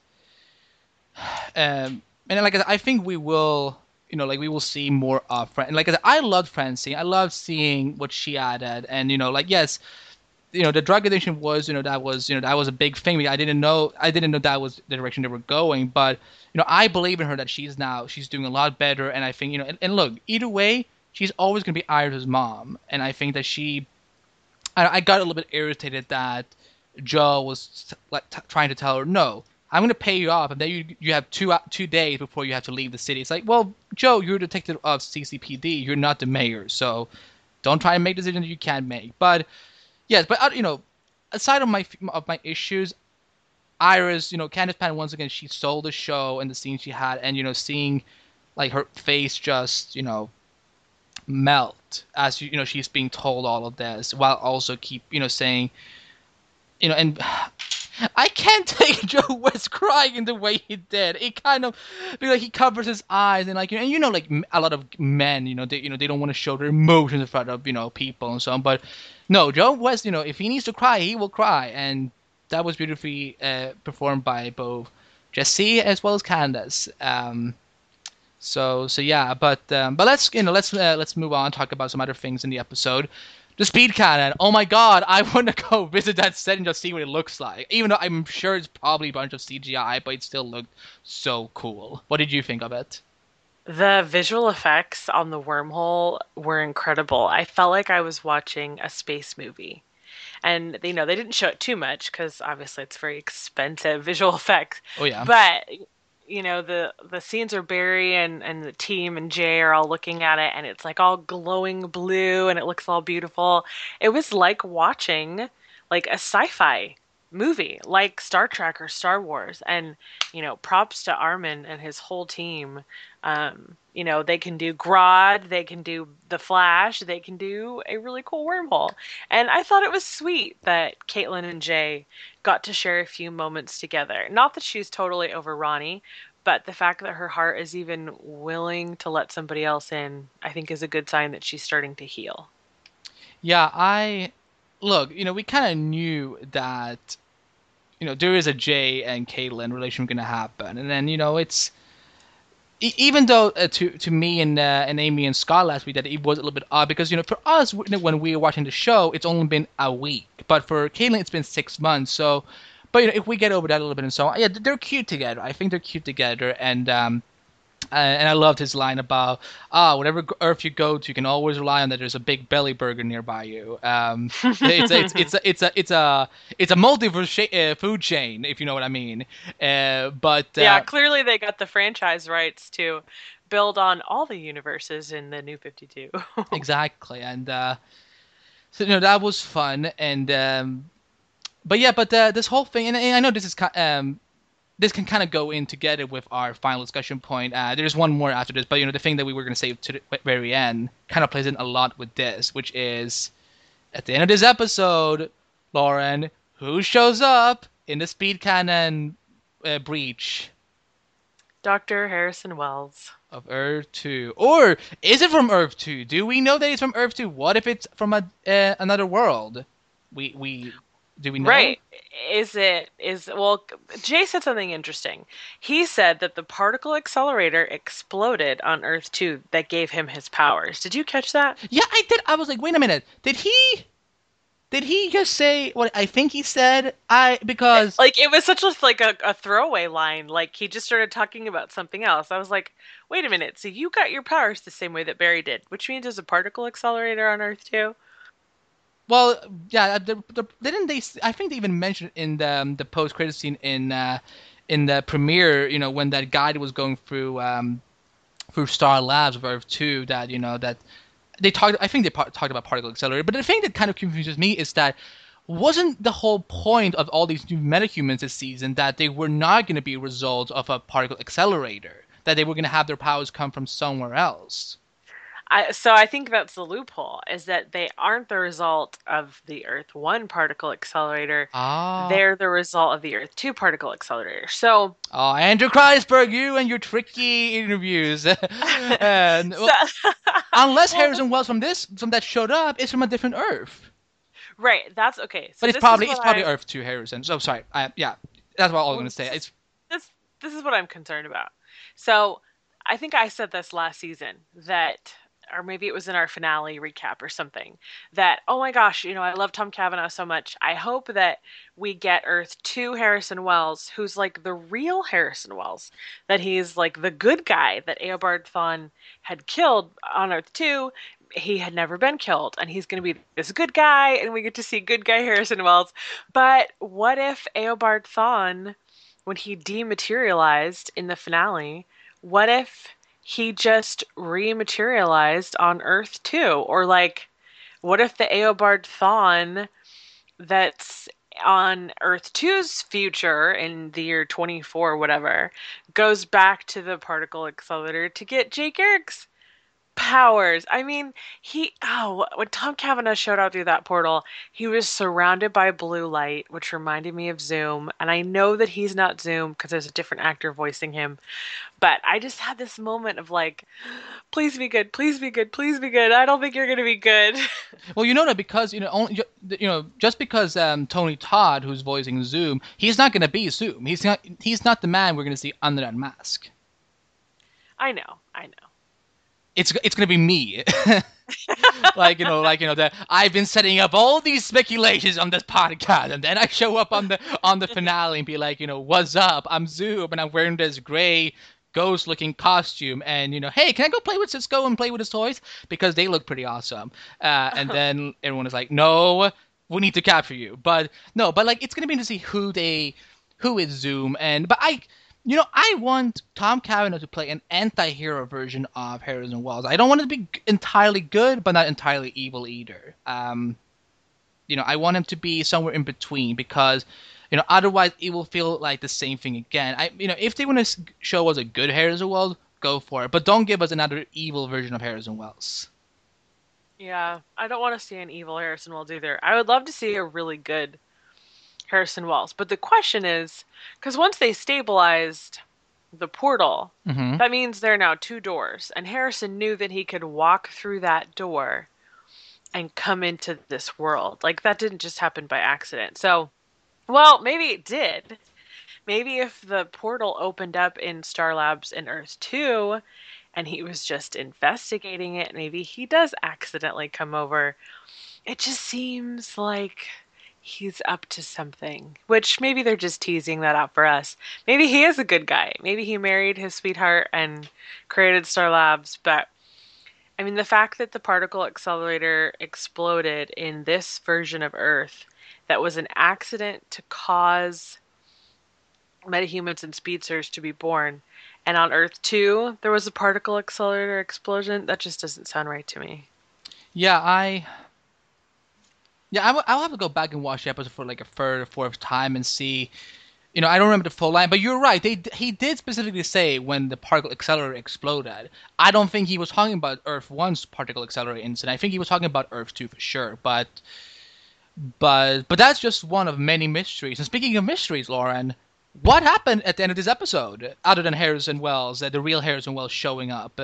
<sighs> um and like I, said, I think we will you know, like we will see more of Fran. Like I said, I loved Francine. I loved seeing what she added, and you know, like yes, you know, the drug addiction was, you know, that was, you know, that was a big thing. I didn't know, I didn't know that was the direction they were going, but you know, I believe in her that she's now she's doing a lot better, and I think, you know, and, and look, either way, she's always gonna be Iris' mom, and I think that she, I, I got a little bit irritated that Joe was like t- trying to tell her no I'm going to pay you off, and then you you have two two days before you have to leave the city. It's like, well, Joe, you're a detective of CCPD. You're not the mayor, so don't try and make decisions you can't make. But yes, but uh, you know, aside of my of my issues, Iris, you know, Candice Patton once again she sold the show and the scene she had, and you know, seeing like her face just you know melt as you know she's being told all of this while also keep you know saying you know and I can't <laughs> take Joe West crying in the way he did. It kind of because he covers his eyes and like and you know like a lot of men, you know, they you know they don't want to show their emotions in front of you know people and so on. But no, Joe West, you know, if he needs to cry, he will cry, and that was beautifully uh, performed by both Jesse as well as Candice. Um, so so yeah, but um, but let's you know let's uh, let's move on and talk about some other things in the episode the speed cannon. Oh my god, I <laughs> want to go visit that set and just see what it looks like. Even though I'm sure it's probably a bunch of CGI, but it still looked so cool. What did you think of it? The visual effects on the wormhole were incredible. I felt like I was watching a space movie. And you know, they didn't show it too much because obviously it's very expensive <laughs> visual effects. Oh yeah. But you know the the scenes are Barry and and the team and Jay are all looking at it and it's like all glowing blue and it looks all beautiful. It was like watching like a sci-fi movie like Star Trek or Star Wars. And you know props to Armen and his whole team. Um, you know they can do Grodd they can do the Flash they can do a really cool wormhole. And I thought it was sweet that Caitlin and Jay got to share a few moments together. Not that she's totally over Ronnie but the fact that her heart is even willing to let somebody else in I think is a good sign that she's starting to heal. Yeah I look, you know, we kind of knew that, you know, there is a Jay and Caitlin relationship going to happen, and then you know, it's even though uh, to to me and uh, and Amy and Scott last week that it was a little bit odd because you know for us when we were watching the show it's only been a week, but for Caitlin it's been six months. So, but you know if we get over that a little bit and so on, yeah, they're cute together. I think they're cute together, and um, uh, and I loved his line about ah, whatever Earth you go to, you can always rely on that. There's a big belly burger nearby you. Um, <laughs> it's, it's, it's, a, it's a it's a it's a multiverse uh, food chain, if you know what I mean. Uh, but uh, yeah, clearly they got the franchise rights to build on all the universes in the New Fifty Two. <laughs> exactly, and uh, so you know that was fun, and um, but yeah, but uh, this whole thing, and, and I know this is um this can kind of go in together with our final discussion point. Uh, there's one more after this, but you know the thing that we were going to say to the very end kind of plays in a lot with this, which is at the end of this episode, Lauren, who shows up in the speed cannon uh, breach? Dr. Harrison Wells of Earth Two, or is it from Earth Two? Do we know that it's from Earth Two? What if it's from a uh, another world? We we do we know? Right. Is it is well Jay said something interesting. He said that the particle accelerator exploded on Earth 2 that gave him his powers. Did you catch that? Yeah, I did. I was like, "Wait a minute. Did he did he just say what I think he said? I because like it was such a like a, a throwaway line. Like he just started talking about something else. I was like, wait a minute. So you got your powers the same way that Barry did, which means there's a particle accelerator on Earth Two. Well, yeah, the, didn't they? I think they even mentioned in the um, the post credit scene in uh, in the premiere. You know, when that guide was going through um, through Star Labs of Earth Two, that you know that they talked. I think they par- talked about particle accelerator. But the thing that kind of confuses me is that wasn't the whole point of all these new metahumans this season that they were not going to be a result of a particle accelerator? That they were going to have their powers come from somewhere else. I, so I think that's the loophole is that they aren't the result of the Earth 1 particle accelerator. Ah. They're the result of the Earth 2 particle accelerator. So, Oh, Andrew Kreisberg, you and your tricky interviews. <laughs> and, well, so- <laughs> unless Harrison Wells from this, from that showed up, is from a different Earth. right, that's okay. So But it's probably it's probably I- Earth two Harrison. So sorry. I, yeah, that's what I'm Well, gonna say. It's this this is what I'm concerned about. So I think I said this last season that or maybe it was in our finale recap or something that oh my gosh you know i love tom cavanagh so much. I hope that we get earth 2 harrison wells who's like the real harrison wells that he's like the good guy that eobard thawne had killed on earth 2 he had never been killed and he's going to be this good guy and we get to see good guy harrison wells. But what if eobard thawne when he dematerialized in the finale, what if he just rematerialized on Earth Two? Or like, what if the Eobard Thawne that's on Earth 2's future in the year 24 whatever goes back to the particle accelerator to get Jay Garrick's powers. I mean, he oh, when Tom Cavanagh showed out through that portal, he was surrounded by blue light, which reminded me of Zoom. And I know that he's not Zoom because there's a different actor voicing him. But I just had this moment of like, <gasps> please be good, please be good, please be good. I don't think you're gonna be good. <laughs> well, you know that because you know only you know just because um, Tony Todd, who's voicing Zoom, he's not gonna be Zoom. He's not he's not the man we're gonna see under that mask. I know, I know. It's it's gonna be me. <laughs> like you know, like you know that I've been setting up all these speculations on this podcast, and then I show up on the on the finale and be like, you know, what's up? I'm Zoom, and I'm wearing this gray ghost-looking costume, and you know, hey, can I go play with Cisco and play with his toys because they look pretty awesome? Uh, and then <laughs> everyone is like, no, we need to capture you, but no, but like it's gonna be to see who they who is Zoom, and but I. You know, I want Tom Cavanagh to play an anti-hero version of Harrison Wells. I don't want it to be entirely good, but not entirely evil either. Um, you know, I want him to be somewhere in between because, you know, otherwise it will feel like the same thing again. I, you know, if they want to show us a good Harrison Wells, go for it, but don't give us another evil version of Harrison Wells. Yeah, I don't want to see an evil Harrison Wells either. I would love to see a really good Harrison Wells. But the question is, because once they stabilized the portal, hmm that means there are now two doors, and Harrison knew that he could walk through that door and come into this world. Like that didn't just happen by accident. So, well, maybe it did. Maybe if the portal opened up in Star Labs in Earth 2 and he was just investigating it, maybe he does accidentally come over. It just seems like he's up to something, which maybe they're just teasing that out for us. Maybe he is a good guy. Maybe he married his sweetheart and created Star Labs, but I mean, the fact that the particle accelerator exploded in this version of Earth that was an accident to cause metahumans and speedsters to be born, and on Earth 2, there was a particle accelerator explosion, that just doesn't sound right to me. Yeah, I. Yeah, I w- I'll have to go back and watch the episode for like a third or fourth time and see. You know, I don't remember the full line, but you're right. They he did specifically say when the particle accelerator exploded. I don't think he was talking about Earth One's particle accelerator incident. I think he was talking about Earth Two for sure. But, but but that's just one of many mysteries. And speaking of mysteries, Lauren, what happened at the end of this episode other than Harrison Wells, uh, the real Harrison Wells showing up?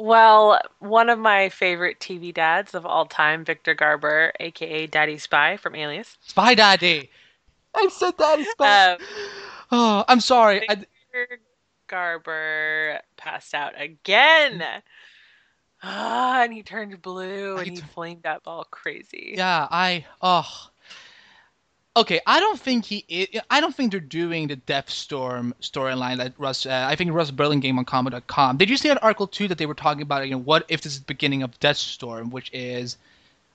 Well, one of my favorite TV dads of all time, Victor Garber, aka Daddy Spy from Alias. Spy Daddy. I said Daddy Spy. Um, <sighs> oh, I'm sorry. I, Victor Garber passed out again. Ah, and he turned blue and I he t- flamed up all crazy. Yeah, I oh. Okay, I don't think he. i don't think they're doing the Deathstorm storyline that Russ. Uh, I think Russ Burlingame on ComicBook.com. Did you see that article too that they were talking about? You know, what if this is the beginning of Deathstorm, which is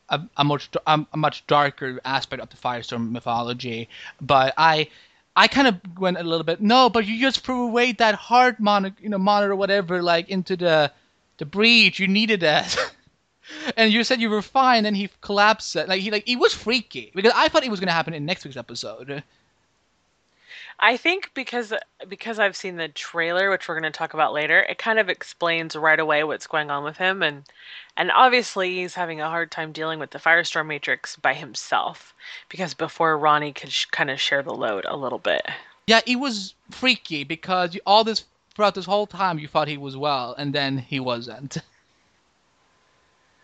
a, a much a, a much darker aspect of the Firestorm mythology. But I. I kind of went a little bit no, but you just threw away that heart monitor, you know, monitor whatever, like into the the breach. You needed that. <laughs> and you said you were fine, and he collapsed. Uh, like he like he was freaky because I thought it was gonna happen in next week's episode. I think because because I've seen the trailer, which we're going to talk about later, it kind of explains right away what's going on with him, and and obviously he's having a hard time dealing with the Firestorm Matrix by himself because before Ronnie could sh- kind of share the load a little bit. Yeah, it was freaky because all this throughout this whole time you thought he was well, and then he wasn't. <laughs>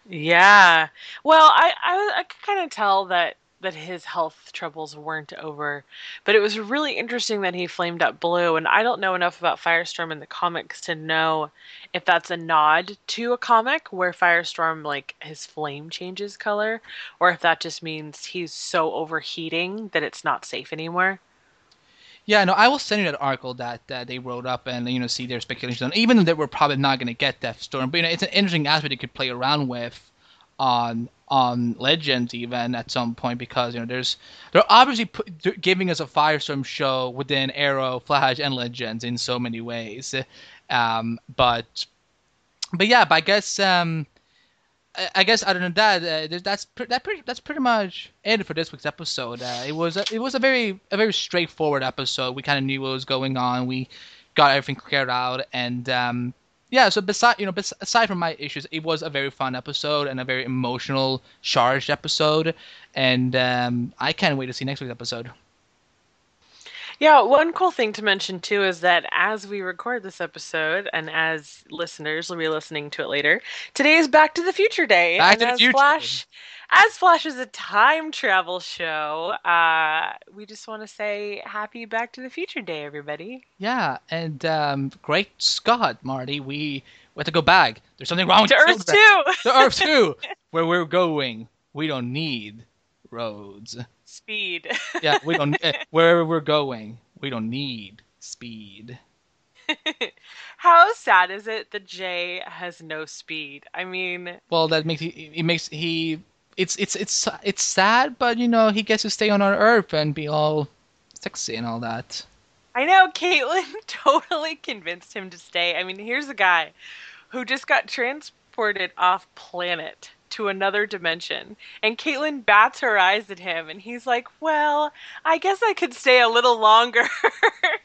Yeah. Well, I I, I could kind of tell that that his health troubles weren't over, but it was really interesting that he flamed up blue. And I don't know enough about Firestorm in the comics to know if that's a nod to a comic where Firestorm like his flame changes color, or if that just means he's so overheating that it's not safe anymore. Yeah, no, I will send you that article that, that they wrote up and you know see their speculations on. Even though were probably not going to get Deathstorm, but you know it's an interesting aspect you could play around with on on Legends even at some point because you know there's they're obviously put, giving us a Firestorm show within Arrow, Flash, and Legends in so many ways. Um, but but yeah, but I guess um, I guess other than that, uh, that's that pretty that's pretty much it for this week's episode. Uh, it was a, it was a very a very straightforward episode. We kind of knew what was going on. We got everything cleared out, and um, yeah. So beside you know bes- aside from my issues, it was a very fun episode and a very emotional, charged episode. And um, I can't wait to see next week's episode. Yeah, one cool thing to mention too is that as we record this episode, and as listeners will be listening to it later, today is Back to the Future Day. Back and to the as Future. Flash, as Flash is a time travel show, uh, we just want to say happy Back to the Future Day, everybody. Yeah, and um, great Scott, Marty. We we have to go back. There's something wrong To with Earth too. to Earth <laughs> too, where we're going. We don't need roads. Speed. <laughs> Yeah, we don't. uh, <laughs> wherever we're going, we don't need speed. <laughs> How sad is it that Jay has no speed? I mean, Well, that makes he. It makes he. It's it's it's it's sad, but you know he gets to stay on our Earth and be all sexy and all that. I know Caitlin totally convinced him to stay. I mean, here's a guy who just got transported off planet to another dimension, and Caitlin bats her eyes at him, and he's like, "Well, I guess I could stay a little longer." <laughs>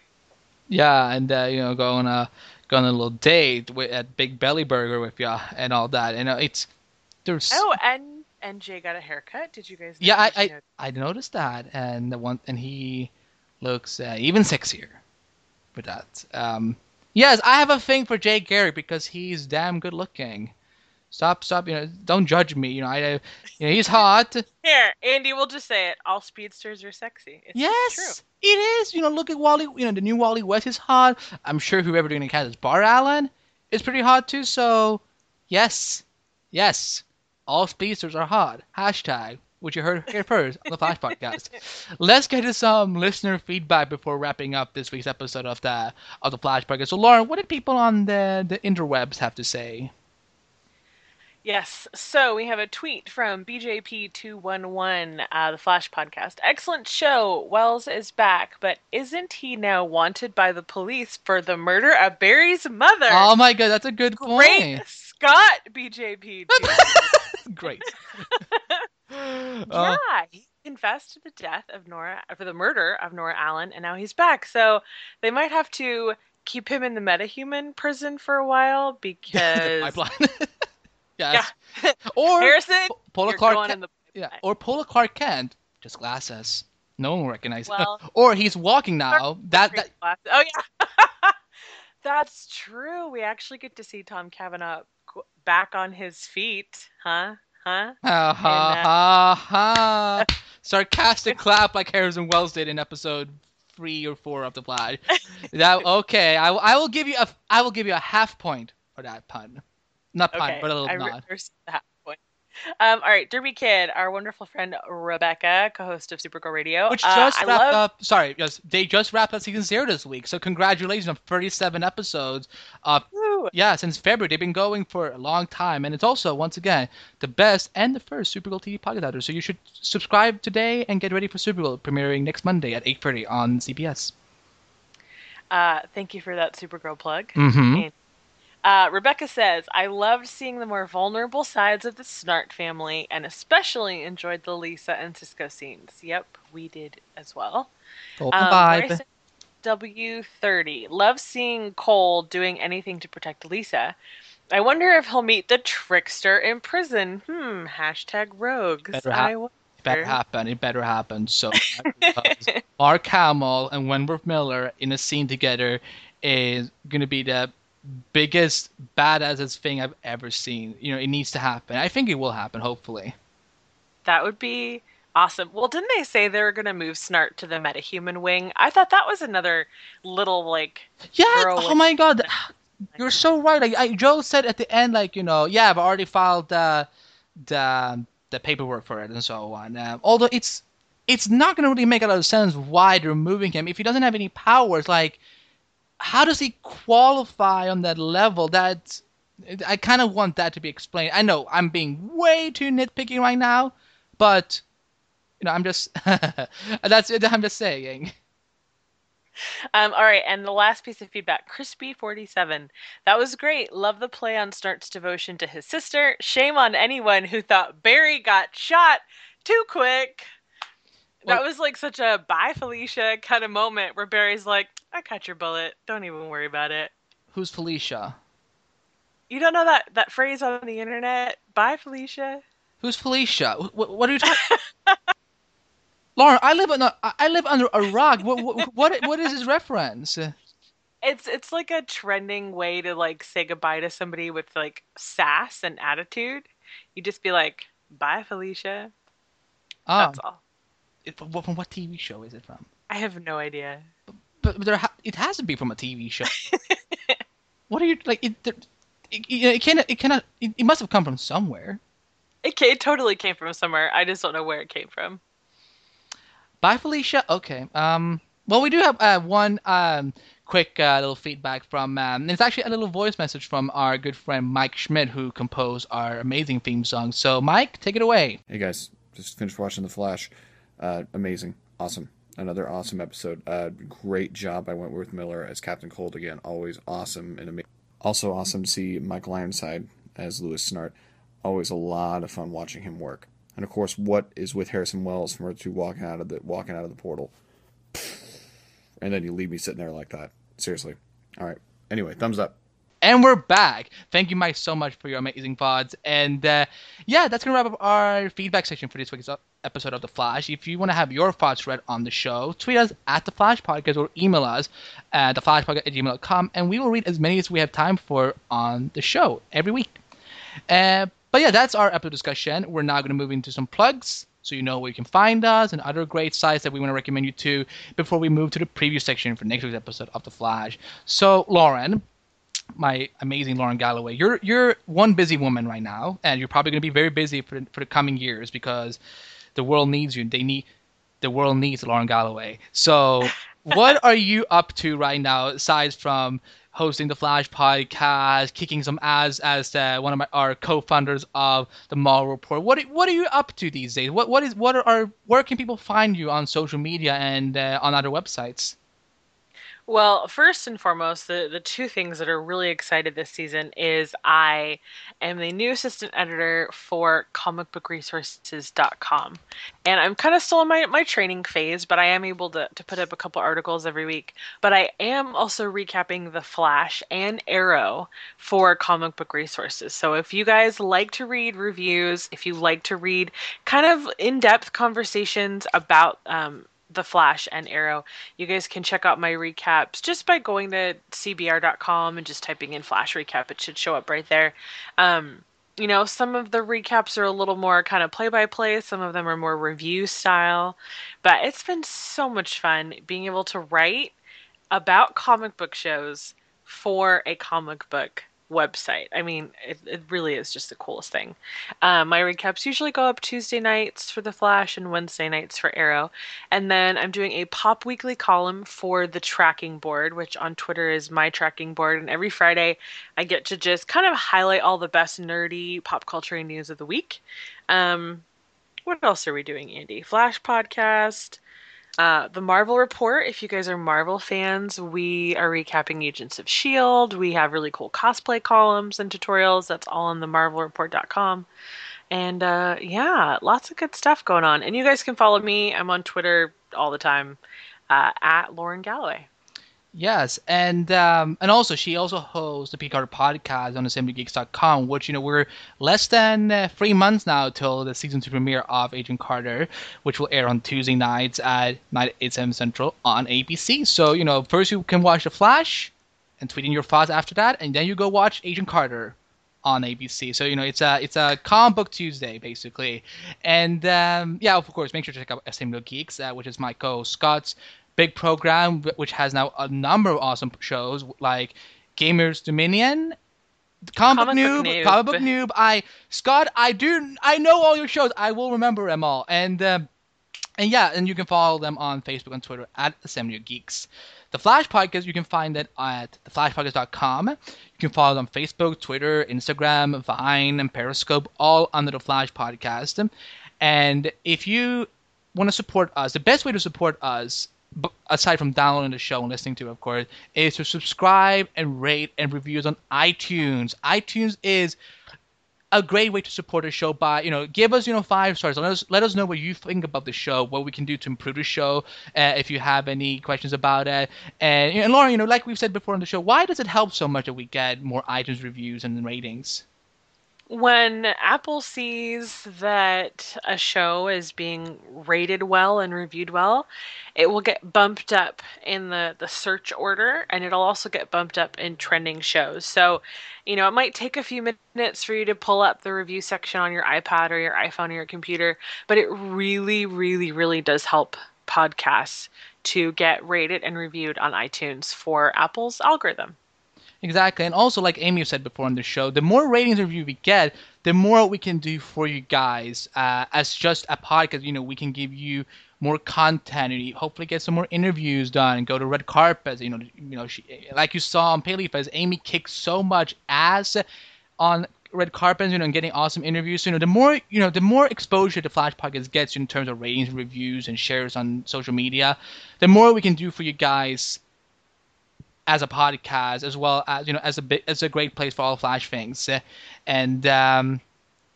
Yeah, and uh, you know go on a go on a little date with, at Big Belly Burger with ya and all that. And uh, it's there's oh, and and Jay got a haircut. Did you guys? Yeah, I, I know- I noticed that, and the one and he looks uh, even sexier with that. Um, yes, I have a thing for Jay Garrick because he's damn good looking. Stop, stop! You know, don't judge me. You know, I, you know, he's hot. <laughs> Here, Andy, we'll just say it. All speedsters are sexy. It's yes, true. it is. You know, look at Wally. You know, the new Wally West is hot. I'm sure whoever they're gonna cast as Bart Allen is pretty hot too. So, yes, yes, all speedsters are hot. Hashtag, which you heard here first on the Flash Podcast. <laughs> Let's get to some listener feedback before wrapping up this week's episode of the of the Flash Podcast. So, Lauren, what did people on the the interwebs have to say? Yes. So we have a tweet from BJP211, uh, the Flash podcast. Excellent show. Wells is back, but isn't he now wanted by the police for the murder of Barry's mother? Oh my God, that's a good Great point. Scott, BJP. <laughs> Great. <laughs> yeah, he confessed to the death of Nora, for the murder of Nora Allen, and now he's back. So they might have to keep him in the metahuman prison for a while <laughs> because. Yes. <laughs> Or Harrison, Polar you're Clark going Kent- in the Yeah, or Polar Clark Kent, just glasses. No one will recognize. Well- <laughs> or he's walking now. That, that Oh yeah, <laughs> that's true. We actually get to see Tom Cavanagh back on his feet, huh? Huh? ha ha ha ha. Sarcastic clap like Harrison Wells did in episode three or four of the Flash. that okay? I, I will give you a I will give you a half point for that pun. Not pun, Okay, but a little I nod. that point. Um, all right, Derby Kid, our wonderful friend Rebecca, co-host of Supergirl Radio. Which Uh, just I wrapped love- up. Sorry, yes, they just wrapped up season zero this week. So congratulations on 37 episodes. Uh, Woo. yeah, since February they've been going for a long time, and it's also once again the best and the first Supergirl TV podcast out there. So you should subscribe today and get ready for Supergirl premiering next Monday at 8:30 on CBS. Uh, thank you for that Supergirl plug. Mm-hmm. And- Uh, Rebecca says, I loved seeing the more vulnerable sides of the Snart family and especially enjoyed the Lisa and Cisco scenes. Yep, we did as well. The Um, vibe. Larissa- SW30. Love seeing Cold doing anything to protect Lisa. I wonder if he'll meet the trickster in prison. Hmm. Hashtag rogues. Better ha- I wonder. Better happen. It better happen. So <laughs> Mark Hamill and Wentworth Miller in a scene together is going to be the biggest badass thing I've ever seen. You know, it needs to happen. I think it will happen. Hopefully. That would be awesome. Well, didn't they say they were going to move Snart to the metahuman wing? I thought that was another little like. Yeah. Oh my God. <gasps> You're so right. Like I, Joe said at the end, like you know, yeah, I've already filed the the the paperwork for it and so on. Um, although it's it's not going to really make a lot of sense why they're moving him if he doesn't have any powers. Like, how does he qualify on that level? That I kind of want that to be explained. I know I'm being way too nitpicky right now, but you know, I'm just <laughs> that's I'm just saying. Um, all right, and the last piece of feedback, Crispy47. That was great. Love the play on Snart's devotion to his sister. Shame on anyone who thought Barry got shot too quick. That was like such a bye Felicia kind of moment where Barry's like, I caught your bullet. Don't even worry about it. Who's Felicia? You don't know that, that phrase on the internet? Bye Felicia. Who's Felicia? What, what are you talking? <laughs> Lauren, I live under I live under a rock. What what what, what is his reference? It's it's like a trending way to like say goodbye to somebody with like sass and attitude. You just be like, "Bye, Felicia." Oh, That's all. It- from from what TV show is it from? I have no idea. But, but there ha- it has to be from a TV show. <laughs> what are you like? It there, it, it, it cannot it cannot it, it must have come from somewhere. It, ca- it totally came from somewhere. I just don't know where it came from. Bye, Felicia. Okay. Um. Well, we do have uh, one um quick uh, little feedback from. Um, it's actually a little voice message from our good friend Mike Schmidt, who composed our amazing theme song. So, Mike, take it away. Hey guys, just finished watching The Flash. Uh, amazing, awesome, another awesome episode. Uh, great job by Wentworth Miller as Captain Cold again. Always awesome and amazing. Also awesome to see Michael Ironside as Lewis Snart. Always a lot of fun watching him work. And of course, what is with Harrison Wells from Earth Two walking out of the walking out of the portal, and then you leave me sitting there like that. Seriously. All right. Anyway, thumbs up. And we're back. Thank you, Mike, so much for your amazing pods. And uh, yeah, that's going to wrap up our feedback section for this week's episode of The Flash. If you want to have your thoughts read on the show, tweet us at The Flash Podcast or email us at theflashpodcast at gmail.com, and we will read as many as we have time for on the show every week. Uh, but yeah, that's our episode discussion. We're now going to move into some plugs so you know where you can find us and other great sites that we want to recommend you to before we move to the preview section for next week's episode of The Flash. So, Lauren, my amazing Lauren Galloway. You're you're one busy woman right now, and you're probably going to be very busy for for the coming years because the world needs you. They need the world needs Lauren Galloway. So, <laughs> what are you up to right now, aside from hosting the Flash podcast, kicking some ass as uh, one of my, our co-founders of the Marvel Report? What are- what are you up to these days? What what is what are, are where can people find you on social media and uh, on other websites? Well, first and foremost, the, the two things that are really excited this season is I am the new assistant editor for comicbookresources.com. And I'm kind of still in my, my training phase, but I am able to, to put up a couple articles every week. But I am also recapping The Flash and Arrow for Comic Book Resources. So if you guys like to read reviews, if you like to read kind of in depth conversations about um, the Flash and Arrow, you guys can check out my recaps just by going to cbr.com and just typing in Flash recap. It should show up right there. Um, you know, some of the recaps are a little more kind of play by play, some of them are more review style, but it's been so much fun being able to write about comic book shows for a comic book website. I mean, it, it really is just the coolest thing. Um, my recaps usually go up Tuesday nights for The Flash and Wednesday nights for Arrow. And then I'm doing a pop weekly column for the tracking board, which on Twitter is my tracking board. And every Friday I get to just kind of highlight all the best nerdy pop culture news of the week. Um, what else are we doing, Andy? Flash podcast. Uh, the Marvel Report, if you guys are Marvel fans, we are recapping Agents of S.H.I.E.L.D. We have really cool cosplay columns and tutorials. That's all on the marvelreport.com. And uh, yeah, lots of good stuff going on. And you guys can follow me. I'm on Twitter all the time uh, at Lauren Galloway. Yes, and um, and also she also hosts the Picard podcast on assemblygeeks.com, which you know we're less than uh, three months now till the season two premiere of Agent Carter, which will air on Tuesday nights at night eight seven central on ABC. So you know first you can watch The Flash, and tweet in your thoughts after that, and then you go watch Agent Carter on ABC. So you know it's a it's a comic book Tuesday basically, and um, yeah, of course, make sure to check out Assembly Geeks, uh, which is my co Scott's big program, which has now a number of awesome shows like Gamers Dominion. Comic, Comic noob, Noob. comic book noob. I Scott, I do, I know all your shows. I will remember them all, and um and yeah, and you can follow them on Facebook and Twitter at Assembly Geeks. The Flash Podcast, you can find it at theflashpodcast.com. You can follow them on Facebook, Twitter, Instagram, Vine, and Periscope, all under the Flash Podcast. And if you want to support us, the best way to support us, aside from downloading the show and listening to it, of course, is to subscribe and rate and reviews on iTunes. iTunes is a great way to support the show by you know give us you know five stars. Let us let us know what you think about the show what we can do to improve the show uh, if you have any questions about it. And, and Lauren you know like we've said before on the show why does it help so much that we get more iTunes reviews and ratings when Apple sees that a show is being rated well and reviewed well, it will get bumped up in the, the search order and it'll also get bumped up in trending shows. So, you know, it might take a few minutes for you to pull up the review section on your iPad or your iPhone or your computer, but it really, really, really does help podcasts to get rated and reviewed on iTunes for Apple's algorithm. Exactly, and also like Amy said before on the show, the more ratings review we get, the more we can do for you guys uh, as just a podcast. You know, we can give you more content and hopefully get some more interviews done and go to red carpets. You know, you know, she, like you saw on Paley Fest, Amy kicked so much ass on red carpets, you know, and getting awesome interviews. So, you know, the more you know, the more exposure the Flash Podcast gets in terms of ratings, reviews, and shares on social media, the more we can do for you guys as a podcast, as well as you know, as a bit, as a great place for all Flash things, and um,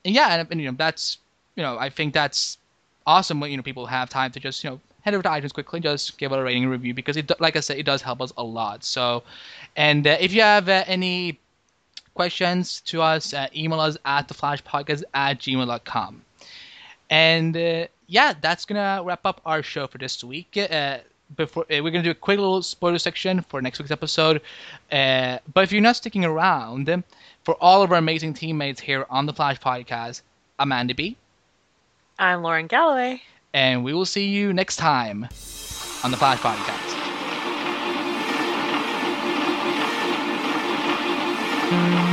yeah, and, and you know, that's you know, I think that's awesome when you know people have time to just you know head over to iTunes quickly, just give it a rating review because it, like I said, it does help us a lot. So, and uh, if you have uh, any questions to us, uh, email us at theflashpodcast at gmail.com. And uh, yeah, that's gonna wrap up our show for this week. Before uh, we're gonna do a quick little spoiler section for next week's episode. Uh, but if you're not sticking around, for all of our amazing teammates here on the Flash Podcast, I'm Andy B, I'm Lauren Galloway. and we will see you next time on the Flash Podcast. Hold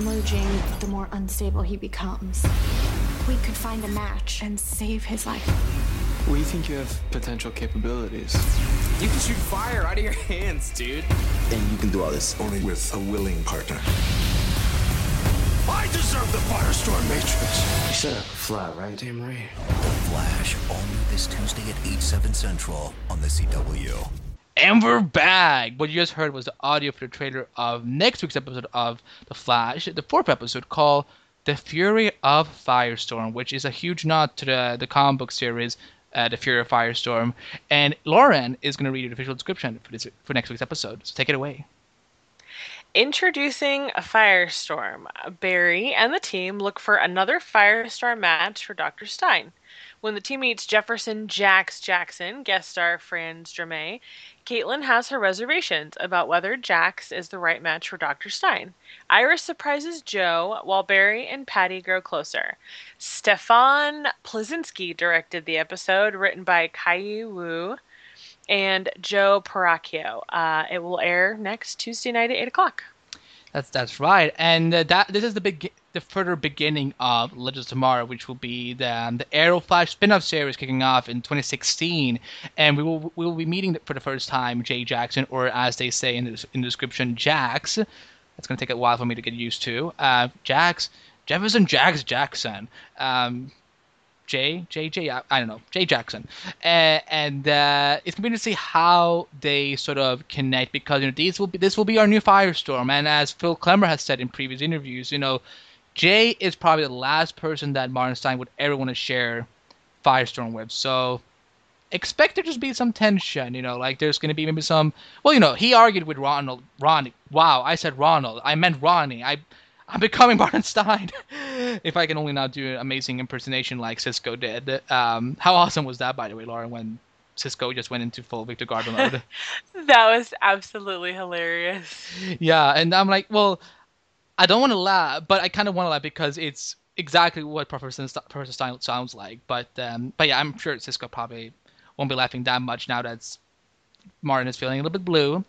merging, the more unstable he becomes. We could find a match and save his life. We think you have potential capabilities. You can shoot fire out of your <laughs> hands, dude. And you can do all this. Only with a willing partner. I deserve the Firestorm Matrix. You set up a flat, right? Damn right. Flash, all new this Tuesday at 8, 7 central on the CW. And we're back. What you just heard was the audio for the trailer of next week's episode of The Flash, the fourth episode called The Fury of Firestorm, which is a huge nod to the, the comic book series, uh, The Fury of Firestorm. And Lauren is going to read the official description for, this, for next week's episode. So take it away. Introducing a Firestorm. Barry and the team look for another Firestorm match for Dr. Stein. When the team meets Jefferson Jax Jackson, guest star Franz Drameh, Caitlin has her reservations about whether Jax is the right match for Dr. Stein. Iris surprises Joe, while Barry and Patty grow closer. Stefan Pleszczynski directed the episode, written by Kai Wu and Joe Peracchio. Uh, it will air next Tuesday night at 8 o'clock. That's that's right, and uh, that this is the big the further beginning of Legends of Tomorrow, which will be the um, the Arrow Flash spin-off series kicking off in 2016, and we will we will be meeting for the first time Jay Jackson, or as they say in the, in the description, Jax. It's gonna take a while for me to get used to. Uh, Jax Jefferson Jax Jackson. Um, J J J I, don't know Jay Jackson, uh, and uh, it's going to see how they sort of connect because you know these will be this will be our new Firestorm, and as Phil Klemmer has said in previous interviews, you know Jay is probably the last person that Martin Stein would ever want to share Firestorm with, so expect there to just be some tension, you know, like there's going to be maybe some. Well, you know, he argued with Ronald. Ronnie. Wow, I said Ronald. I meant Ronnie. I I'm becoming <laughs> Martin Stein. if I can only now do an amazing impersonation like Cisco did. Um, how awesome was that, by the way, Lauren, when Cisco just went into full Victor Garber mode? <laughs> that was absolutely hilarious. Yeah, and I'm like, well, I don't want to laugh, but I kind of want to laugh because it's exactly what Professor, Professor Stein sounds like. But um, but yeah, I'm sure Cisco probably won't be laughing that much now that Martin is feeling a little bit blue.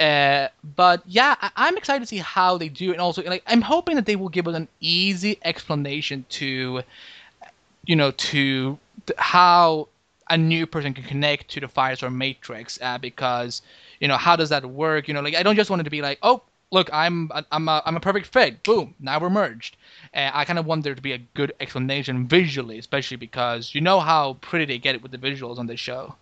Uh, but yeah, I- am excited to see how they do, and also like I'm hoping that they will give us an easy explanation to, you know, to how a new person can connect to the Firestorm Matrix. Uh, because you know, how does that work? You know, like I don't just want it to be like, oh, look, I'm I'm a, I'm a perfect fit. Boom, now we're merged. Uh, I kind of want there to be a good explanation visually, especially because you know how pretty they get it with the visuals on this show.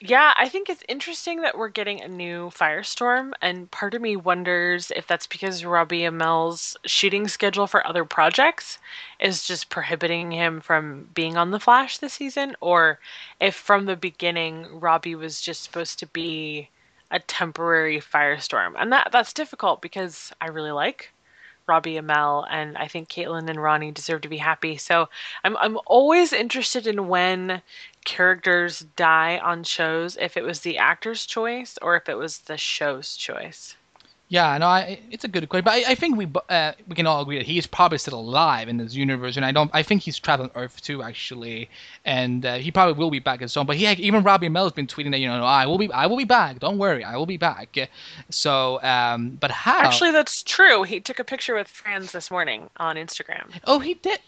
Yeah, I think it's interesting that we're getting a new Firestorm, and part of me wonders if that's because Robbie Amell's shooting schedule for other projects is just prohibiting him from being on The Flash this season, or if from the beginning Robbie was just supposed to be a temporary Firestorm. And that that's difficult because I really like Robbie Amell, and I think Caitlin and Ronnie deserve to be happy. So I'm I'm always interested in when characters die on shows, if it was the actor's choice or if it was the show's choice. Yeah, no, I, it's a good question, but I, I think we uh, we can all agree that he's probably still alive in this universe, and I don't. I think he's traveling Earth Two, actually, and uh, he probably will be back at some. But he even Robbie Amell has been tweeting that you know I will be I will be back. Don't worry, I will be back. So, um, but how? Actually, that's true. He took a picture with Franz this morning on Instagram. Oh, he did.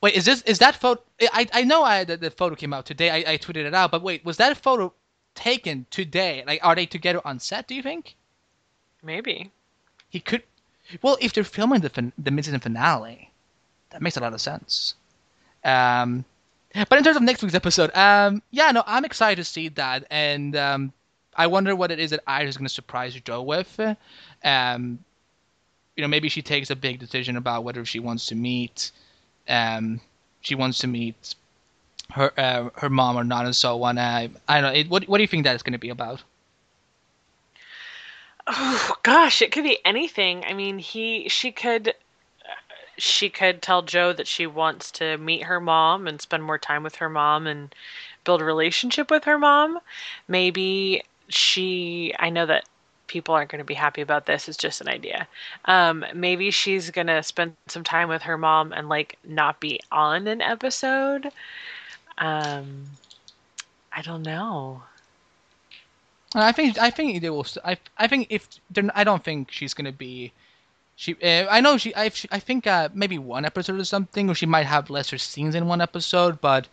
Wait, is this is that photo? I I know I the, the photo came out today. I, I tweeted it out, but wait, was that photo taken today? Like, are they together on set? Do you think? Maybe. He could. Well, if they're filming the fin- the mid-season finale, that makes a lot of sense. Um, but in terms of next week's episode, um, yeah, no, I'm excited to see that, and um, I wonder what it is that Iris is going to surprise Joe with. Um, you know, maybe she takes a big decision about whether she wants to meet, um, she wants to meet her uh, her mom or not, and so on. Uh, I don't know. It, what what do you think that is going to be about? Oh gosh, it could be anything. I mean, he she could she could tell Joe that she wants to meet her mom and spend more time with her mom and build a relationship with her mom. Maybe she I know that people aren't going to be happy about this. It's just an idea. Um, maybe she's going to spend some time with her mom and like not be on an episode. Um, I don't know. I think I think they will. I I think if I don't think she's gonna be. She uh, I know she I I think uh, maybe one episode or something, or she might have lesser scenes in one episode. But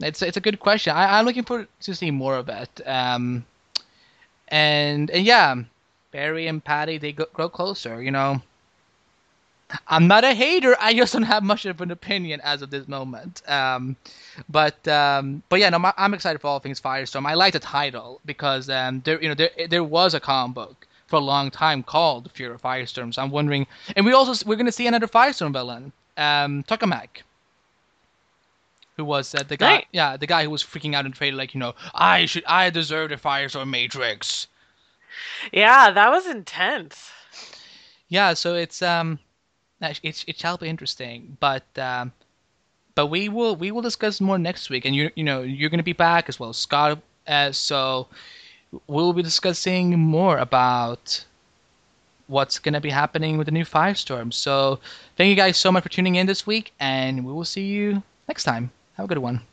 it's it's a good question. I, I'm looking forward to see more of it. Um, and and yeah, Barry and Patty they go, grow closer. You know. I'm not a hater. I just don't have much of an opinion as of this moment. Um, but um, but yeah, no, I'm excited for all things Firestorm. I like the title because um, there you know there there was a comic book for a long time called Fury of Firestorm. So I'm wondering, and we also we're going to see another Firestorm villain, um, Tokamak, who was uh, the guy, right. yeah, the guy who was freaking out in trailer, like you know, I should, I deserve the Firestorm Matrix. Yeah, that was intense. Yeah, so it's um, it, it shall be interesting. But um, but we will we will discuss more next week, and you you know you're going to be back as well as Scott. Uh, so we'll be discussing more about what's going to be happening with the new Firestorm. So thank you guys so much for tuning in this week, and we will see you next time. Have a good one.